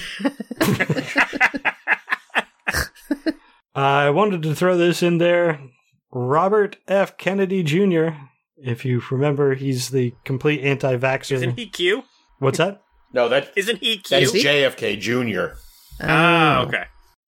I wanted to throw this in there. Robert F. Kennedy Jr., if you remember, he's the complete anti vaxxer. Isn't he Q? What's that? no, that Isn't he Q? that's he? JFK Jr. Oh, okay.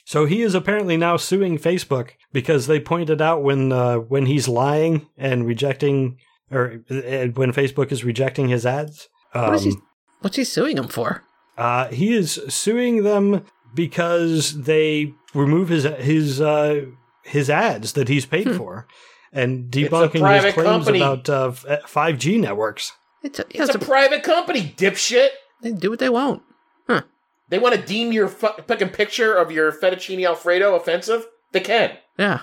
So he is apparently now suing Facebook because they pointed out when uh, when he's lying and rejecting, or uh, when Facebook is rejecting his ads. Um, What is he? What's he suing them for? uh, he is suing them because they remove his his uh, his ads that he's paid for, and debunking his claims company. about uh, five G networks. It's a, yeah, It's a private company, dipshit. they do what they want. They want to deem your fu- fucking picture of your fettuccine alfredo offensive. They can, Yeah.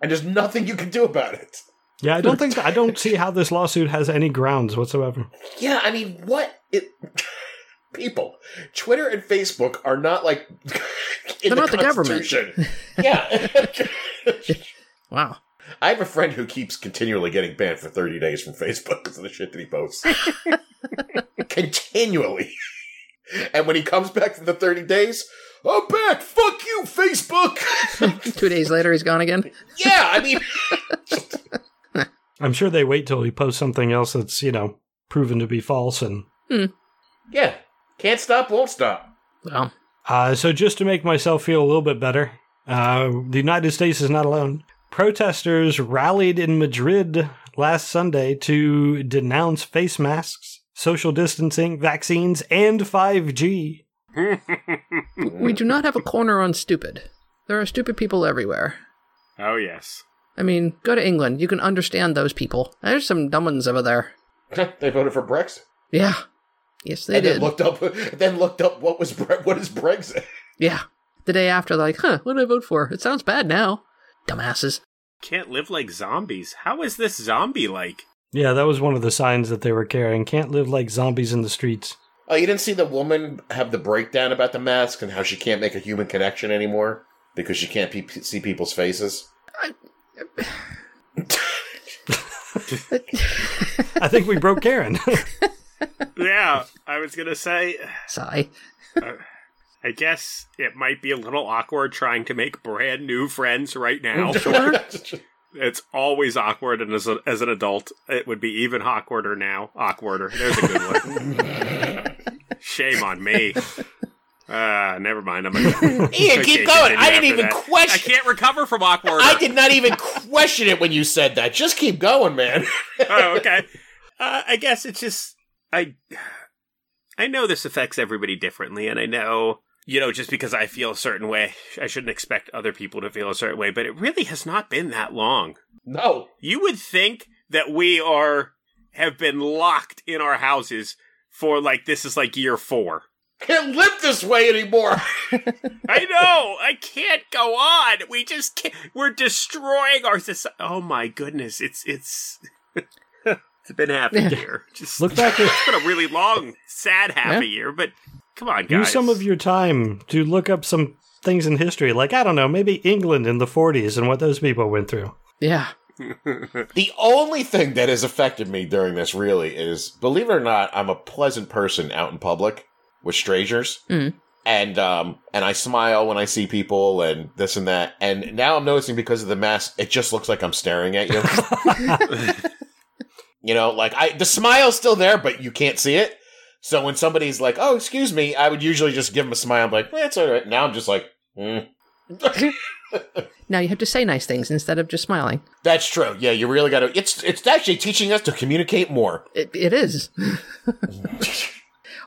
and there's nothing you can do about it. Yeah, I don't think I don't see how this lawsuit has any grounds whatsoever. Yeah, I mean, what it. People, Twitter and Facebook are not like in They're not the government. Yeah, Wow. I have a friend who keeps continually getting banned for 30 days from Facebook because of the shit that he posts. continually. And when he comes back from the 30 days, I'm back. Fuck you, Facebook. Two days later, he's gone again. yeah, I mean, I'm sure they wait till he posts something else that's you know proven to be false and yeah, can't stop, won't stop. Well, Uh, so, just to make myself feel a little bit better, uh, the United States is not alone. Protesters rallied in Madrid last Sunday to denounce face masks, social distancing, vaccines, and 5G. we do not have a corner on stupid. There are stupid people everywhere. Oh, yes. I mean, go to England. You can understand those people. There's some dumb ones over there. they voted for Brexit. Yeah. Yes, they and did. then looked up then looked up what was Bre- what is Brexit. yeah. The day after, like, huh, what did I vote for? It sounds bad now. Dumbasses. Can't live like zombies. How is this zombie like? Yeah, that was one of the signs that they were carrying. Can't live like zombies in the streets. Oh, you didn't see the woman have the breakdown about the mask and how she can't make a human connection anymore because she can't pe- see people's faces. I think we broke Karen. Yeah, I was gonna say, Sigh. I guess it might be a little awkward trying to make brand new friends right now. Sure. It's always awkward, and as, a, as an adult, it would be even awkwarder now. Awkwarder. There's a good one. Shame on me. Uh, never mind. I'm gonna Ian, keep going. I didn't even I question. I can't recover from awkward. I did not even question it when you said that. Just keep going, man. oh, okay. Uh, I guess it's just I. I know this affects everybody differently, and I know you know just because I feel a certain way, I shouldn't expect other people to feel a certain way. But it really has not been that long. No. You would think that we are have been locked in our houses for like this is like year four. Can't live this way anymore. I know. I can't go on. We just can't. We're destroying our society. Oh my goodness! It's it's. it's been half a Yeah. year. Just Look back at It's been a really long, sad half Yeah. a year, but come on, guys. use some of your time to look up some things in history. Like I don't know, maybe England in the 40s and what those people went through. Yeah. The only thing that has affected me during this really is, believe it or not, I'm a pleasant person out in public with strangers. Mm. and um and I smile when I see people and this and that. And now I'm noticing because of the mask, it just looks like I'm staring at you. You know, like I the smile's still there, but you can't see it. So when somebody's like, "Oh, excuse me," I would usually just give them a smile. I'm like, eh, "It's all right." Now I'm just like, mm. Now you have to say nice things instead of just smiling. "That's true." Yeah, you really got to. It's it's actually teaching us to communicate more. It, it is.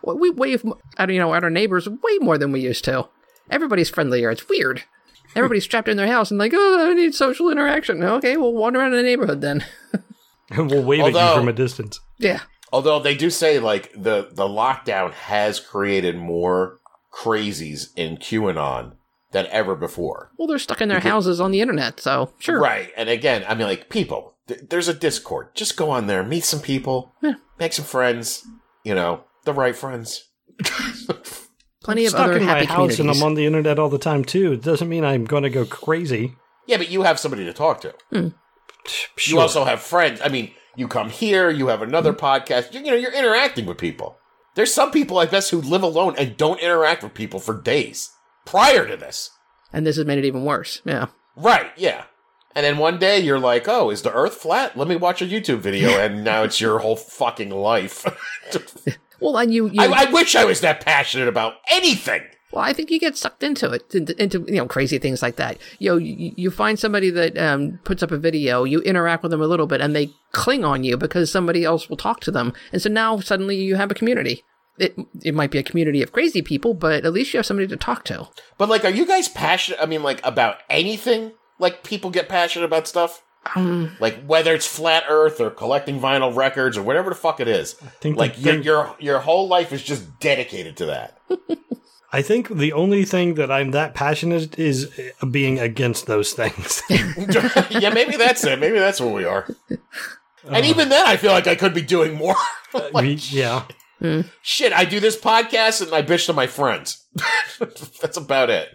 We wave at you know at our neighbors way more than we used to. Everybody's friendlier. It's weird. Everybody's trapped in their house and like, oh, I need social interaction. Okay, we'll wander around in the neighborhood then. we'll wave at you from a distance. yeah. Although they do say like the the lockdown has created more crazies in QAnon than ever before. Well, they're stuck in their houses on the internet, so sure. Right. And again, I mean, like, people, th- there's a Discord. Just go on there, meet some people, Yeah. make some friends, you know, the right friends. Plenty of Stuck other in my house and. I'm on the internet all the time too. It doesn't mean I'm going to go crazy. yeah, but you have somebody to talk to. You Sure. also have friends. I mean, you come here, you have another mm-hmm. podcast, you, you know, you're interacting with people. There's some people, I guess, who live alone and don't interact with people for days prior to this. and this has made it even worse. Yeah. Right, yeah. And then one day you're like, oh, is the earth flat? Let me watch a YouTube video. and now it's your whole fucking life. Well, and you, you I, I wish I was that passionate about anything. Well, I think you get sucked into it, into, into you know crazy things like that. You know, you, you find somebody that um, puts up a video, you interact with them a little bit, and they cling on you because somebody else will talk to them, and so now suddenly you have a community. It it might be a community of crazy people, but at least you have somebody to talk to. But like, are you guys passionate? I mean, like about anything? Like people get passionate about stuff? Um, Like whether it's flat Earth or collecting vinyl records or whatever the fuck it is. think like the your your your whole life is just dedicated to that. I think the only thing that I'm that passionate is uh, being against those things. yeah, maybe that's it. Maybe that's where we are. And even then, I feel like I could be doing more. like, We- yeah. shit, I do this podcast and I bitch to my friends. that's about it.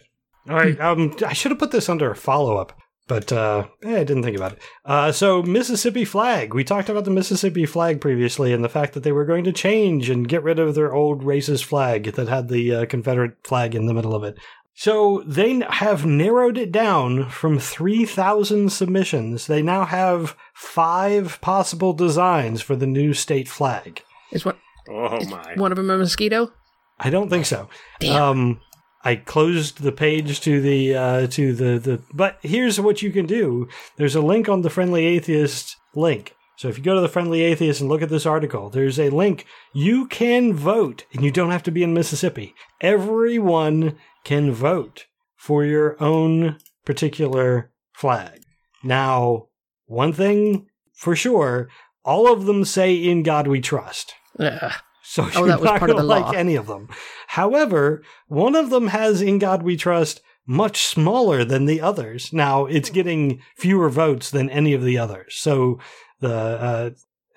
All right. Um, I should have put this under a follow up, but uh, eh, I didn't think about it. Uh, so Mississippi flag. We talked about the Mississippi flag previously, and the fact that they were going to change and get rid of their old racist flag that had the uh, Confederate flag in the middle of it. So they have narrowed it down from 3,000 submissions. They now have five possible designs for the new state flag. is one Oh my. one of them a mosquito? I don't think so. Damn. Um, I closed the page to the uh, to the the. But here's what you can do. There's a link on the Friendly Atheist link. So if you go to the Friendly Atheist and look at this article, there's a link. You can vote, and you don't have to be in Mississippi. Everyone can vote for your own particular flag. Now, one thing for sure, all of them say "In God We Trust." Ugh. So Oh, you're that was not part of gonna the like law. any of them. However, one of them has "In God We Trust" much smaller than the others. Now it's getting fewer votes than any of the others. So the uh,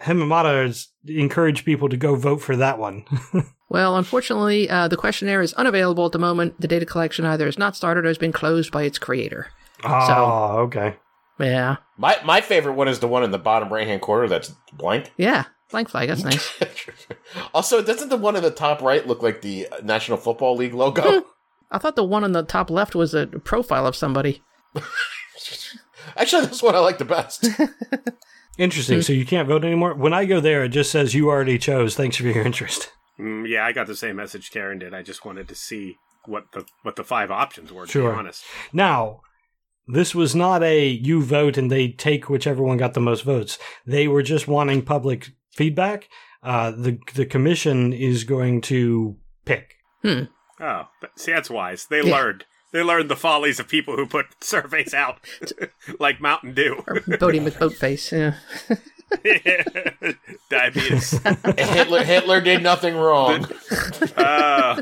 Hemant Mehta encourage people to go vote for that one. Well, unfortunately, uh, the questionnaire is unavailable at the moment. The data collection either is not started or has been closed by its creator. oh, okay. Yeah, My my favorite one is the one in the bottom right hand corner that's blank. yeah, blank flag. That's nice. also, doesn't the one in the top right look like the National Football League logo? I thought the one on the top left was a profile of somebody. Actually, that's what I like the best. Interesting. So you can't vote anymore. When I go there, it just says you already chose. Thanks for your interest. Mm, yeah, I got the same message Karen did. I just wanted to see what the what the five options were. To Sure. be honest. Now, this was not a you vote and they take whichever one got the most votes. They were just wanting public feedback. Uh, the the commission is going to pick. Hmm. Oh, see, that's wise. They Yeah. learned. They learned the follies of people who put surveys out, like Mountain Dew. Boaty McBoatface. Yeah. Diabetes. Hitler Hitler did nothing wrong. Uh,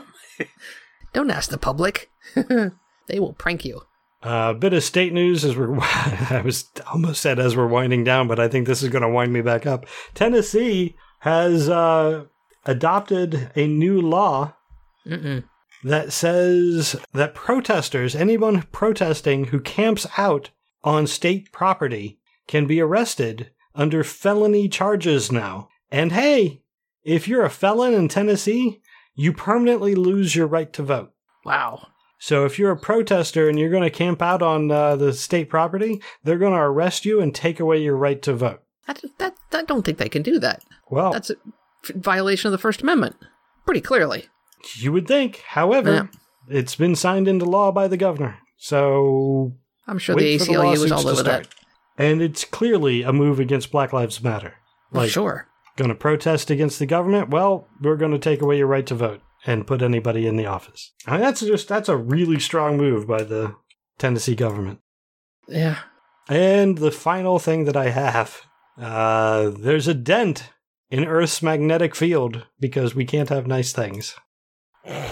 Don't ask the public. they will prank you. A uh, bit of state news as we're, I was almost said as we're winding down, but I think this is going to wind me back up. Tennessee has uh, adopted a new law Mm-mm. that says that protesters, anyone protesting who camps out on state property, can be arrested under felony charges now. And hey, if you're a felon in Tennessee, you permanently lose your right to vote. Wow. So if you're a protester and you're going to camp out on uh, the state property, they're going to arrest you and take away your right to vote. I, that, I don't think they can do that. Well, That's a violation of the First Amendment. Pretty clearly. you would think. However, Yeah. it's been signed into law by the governor. So I'm sure the ACLU was all over that. And it's clearly a move against Black Lives Matter. Like, sure. going to protest against the government? Well, we're going to take away your right to vote and put anybody in the office. I mean, that's just that's a really strong move by the Tennessee government. Yeah. And the final thing that I have, uh, there's a dent in Earth's magnetic field because we can't have nice things.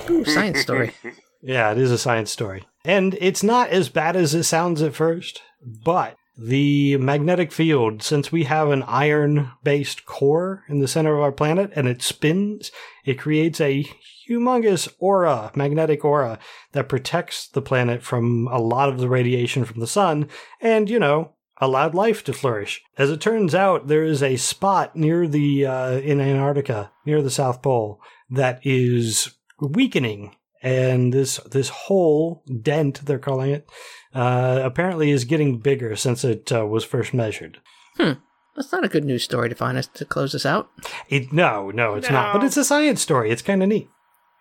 Ooh, science story. Yeah, it is a science story. And it's not as bad as it sounds at first, but the magnetic field, since we have an iron based core in the center of our planet and it spins, it creates a humongous aura, magnetic aura, that protects the planet from a lot of the radiation from the sun and, you know, allowed life to flourish. As it turns out, there is a spot near the, uh, in Antarctica, near the South Pole, that is weakening and this this whole dent they're calling it uh, apparently is getting bigger since it uh, was first measured. Hmm. That's not a good news story to find us to close this out. It no no it's not, but it's a science story. It's kind of neat.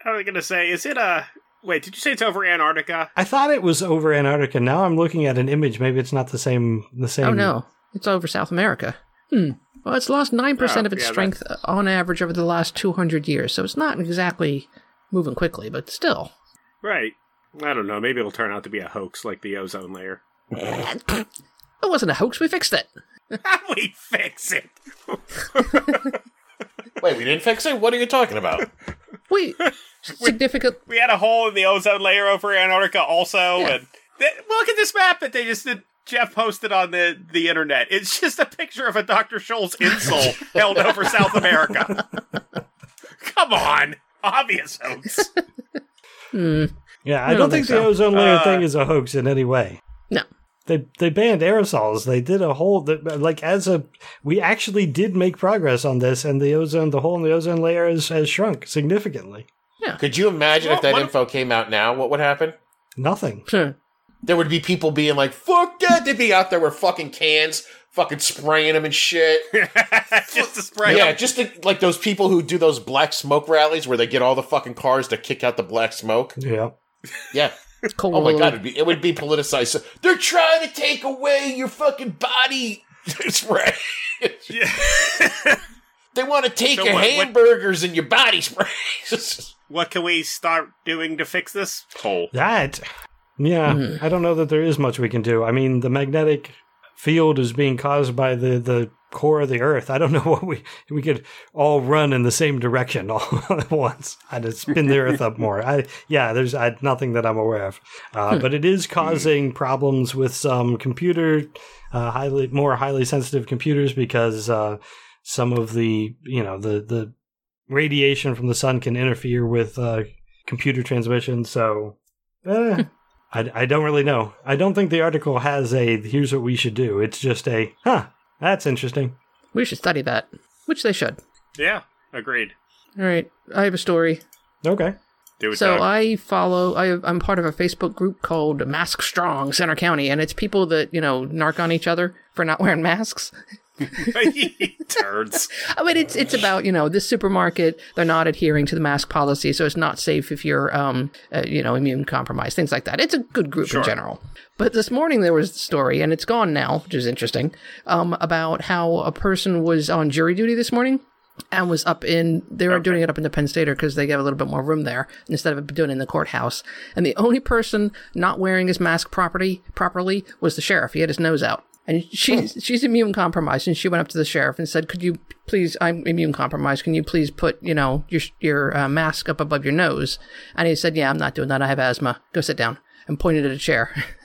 I was gonna say, is it a wait? Did you say it's over Antarctica? I thought it was over Antarctica. Now I'm looking at an image. Maybe it's not the same. The same. Oh no, it's over South America. Hmm. Well, it's lost nine percent Oh, of its yeah, strength uh, on average over the last two hundred years, so it's not exactly moving quickly, but still. Right. I don't know. Maybe it'll turn out to be a hoax, like the ozone layer. It wasn't a hoax. We fixed it. we fix it. Wait, we didn't fix it? What are you talking about? We significant. We had a hole in the ozone layer over Antarctica, also, Yeah. and th- look at this map that they just did. Jeff posted on the, the internet. It's just a picture of a Dr. Scholl's insole held over South America. Come on. Obvious hoax. Hmm. Yeah, I, I don't, don't think, think the ozone layer Uh, thing is a hoax in any way. No. They they banned aerosols. They did a whole that like as a we actually did make progress on this, and the ozone the hole in the ozone layer has, has shrunk significantly. Yeah. Could you imagine if that what- info came out now? What would happen? Nothing. Huh. There would be people being like, "Fuck that!" They'd be out there with fucking cans, fucking spraying them and shit. just to spray yeah, them. just to, like those people who do those black smoke rallies where they get all the fucking cars to kick out the black smoke. Yeah. Yeah. Cold. Oh my god, it'd be, it would be politicized. So, They're trying to take away your fucking body spray. Yeah. they want to take So your what- what- hamburgers and your body sprays. what can we start doing to fix this hole? That, yeah, Mhm. I don't know that there is much we can do. I mean, the magnetic field is being caused by the, the core of the Earth. I don't know what we we could all run in the same direction all at once. I'd just spin the Earth up more. I yeah, there's I, nothing that I'm aware of, uh, but it is causing problems with some computer, uh, highly more highly sensitive computers because uh, some of the you know the the radiation from the sun can interfere with uh, computer transmission. So, eh, I, I don't really know. I don't think the article has a here's what we should do. It's just a huh. That's interesting. We should study that, which they should. Yeah, agreed. All right, I have a story. Okay. Do it. So Doug. I follow. I, I'm part of a Facebook group called Mask Strong Centre County, and it's people that you know narc on each other for not wearing masks. Turds. I mean, it's it's about you know this supermarket they're not adhering to the mask policy, so it's not safe if you're um uh, you know immune compromised, things like that. It's a good group Sure. in general. But this morning there was a story, and it's gone now, which is interesting, um, about how a person was on jury duty this morning and was up in they were doing it up in the Penn Stater because they get a little bit more room there instead of doing it in the courthouse. And the only person not wearing his mask property properly was the sheriff. He had his nose out. And she's she's immune compromised, and she went up to the sheriff and said, "Could you please? I'm immune compromised. Can you please put you know your your uh, mask up above your nose?" And he said, "Yeah, I'm not doing that. I have asthma. Go sit down." And pointed at a chair.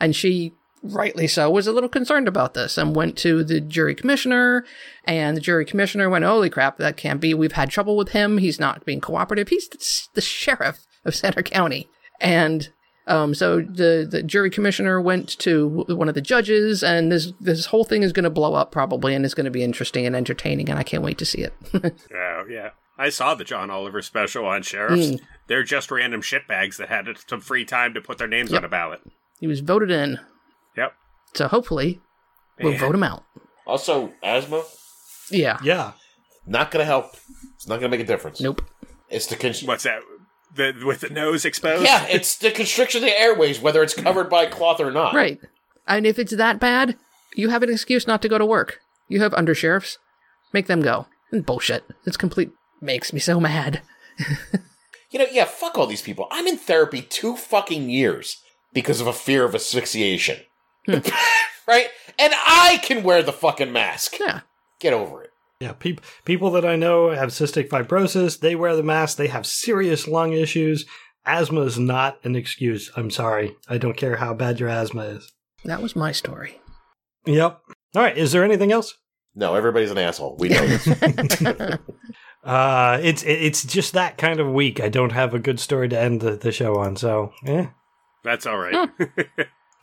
and she rightly so was a little concerned about this and went to the jury commissioner and the jury commissioner went holy crap that can't be we've had trouble with him he's not being cooperative he's the, sheriff of center county and um, so the, the jury commissioner went to one of the judges and this this whole thing is going to blow up probably and it's going to be interesting and entertaining and i can't wait to see it Oh yeah. I saw the John Oliver special on sheriffs. Mm. They're just random shitbags that had some free time to put their names Yep. on a ballot. He was voted in, Yep. so hopefully we'll Man. vote him out. Also, asthma Yeah. Yeah. not going to help. It's not going to make a difference. Nope. It's the con- What's that? The with the nose exposed. yeah, it's the constriction of the airways, whether it's covered by cloth or not. Right. And if it's that bad, you have an excuse not to go to work. You have undersheriffs. Make them go. And bullshit. It's complete. Makes me so mad. You know, yeah, fuck all these people. I'm in therapy two fucking years because of a fear of asphyxiation. right? And I can wear the fucking mask. Yeah. Get over it. Yeah, peop- people that I know have cystic fibrosis. They wear the mask. They have serious lung issues. Asthma is not an excuse. I'm sorry. I don't care how bad your asthma is. That was my story. Yep. All right. Is there anything else? No, everybody's an asshole. We know this. Uh, it's it's just that kind of week. I don't have a good story to end the, the show on. So, yeah. That's all right.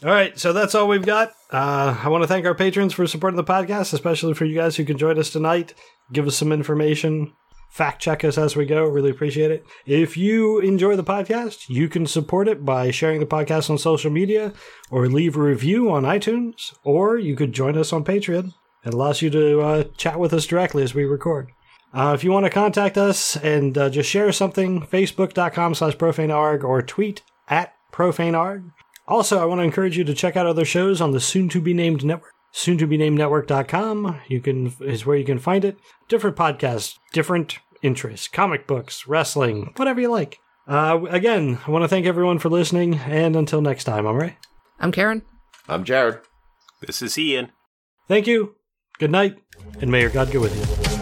All right, so that's all we've got. Uh, I want to thank our patrons for supporting the podcast, especially for you guys who can join us tonight. Give us some information, fact check us as we go. Really appreciate it. If you enjoy the podcast, you can support it by sharing the podcast on social media or leave a review on iTunes, or you could join us on Patreon. It allows you to uh, chat with us directly as we record. Uh, if you want to contact us and uh, just share something, facebook.com slash profanearg or tweet at profanearg. Also, I want to encourage you to check out other shows on the soon to be named network. Soon to be named network.com. You can is where you can find it. Different podcasts, different interests, comic books, wrestling, whatever you like. Uh, again, I want to thank everyone for listening, and until next time, all right? I'm Karen. I'm Jared. this is Ian. Thank you. Good night, and may your God go with you.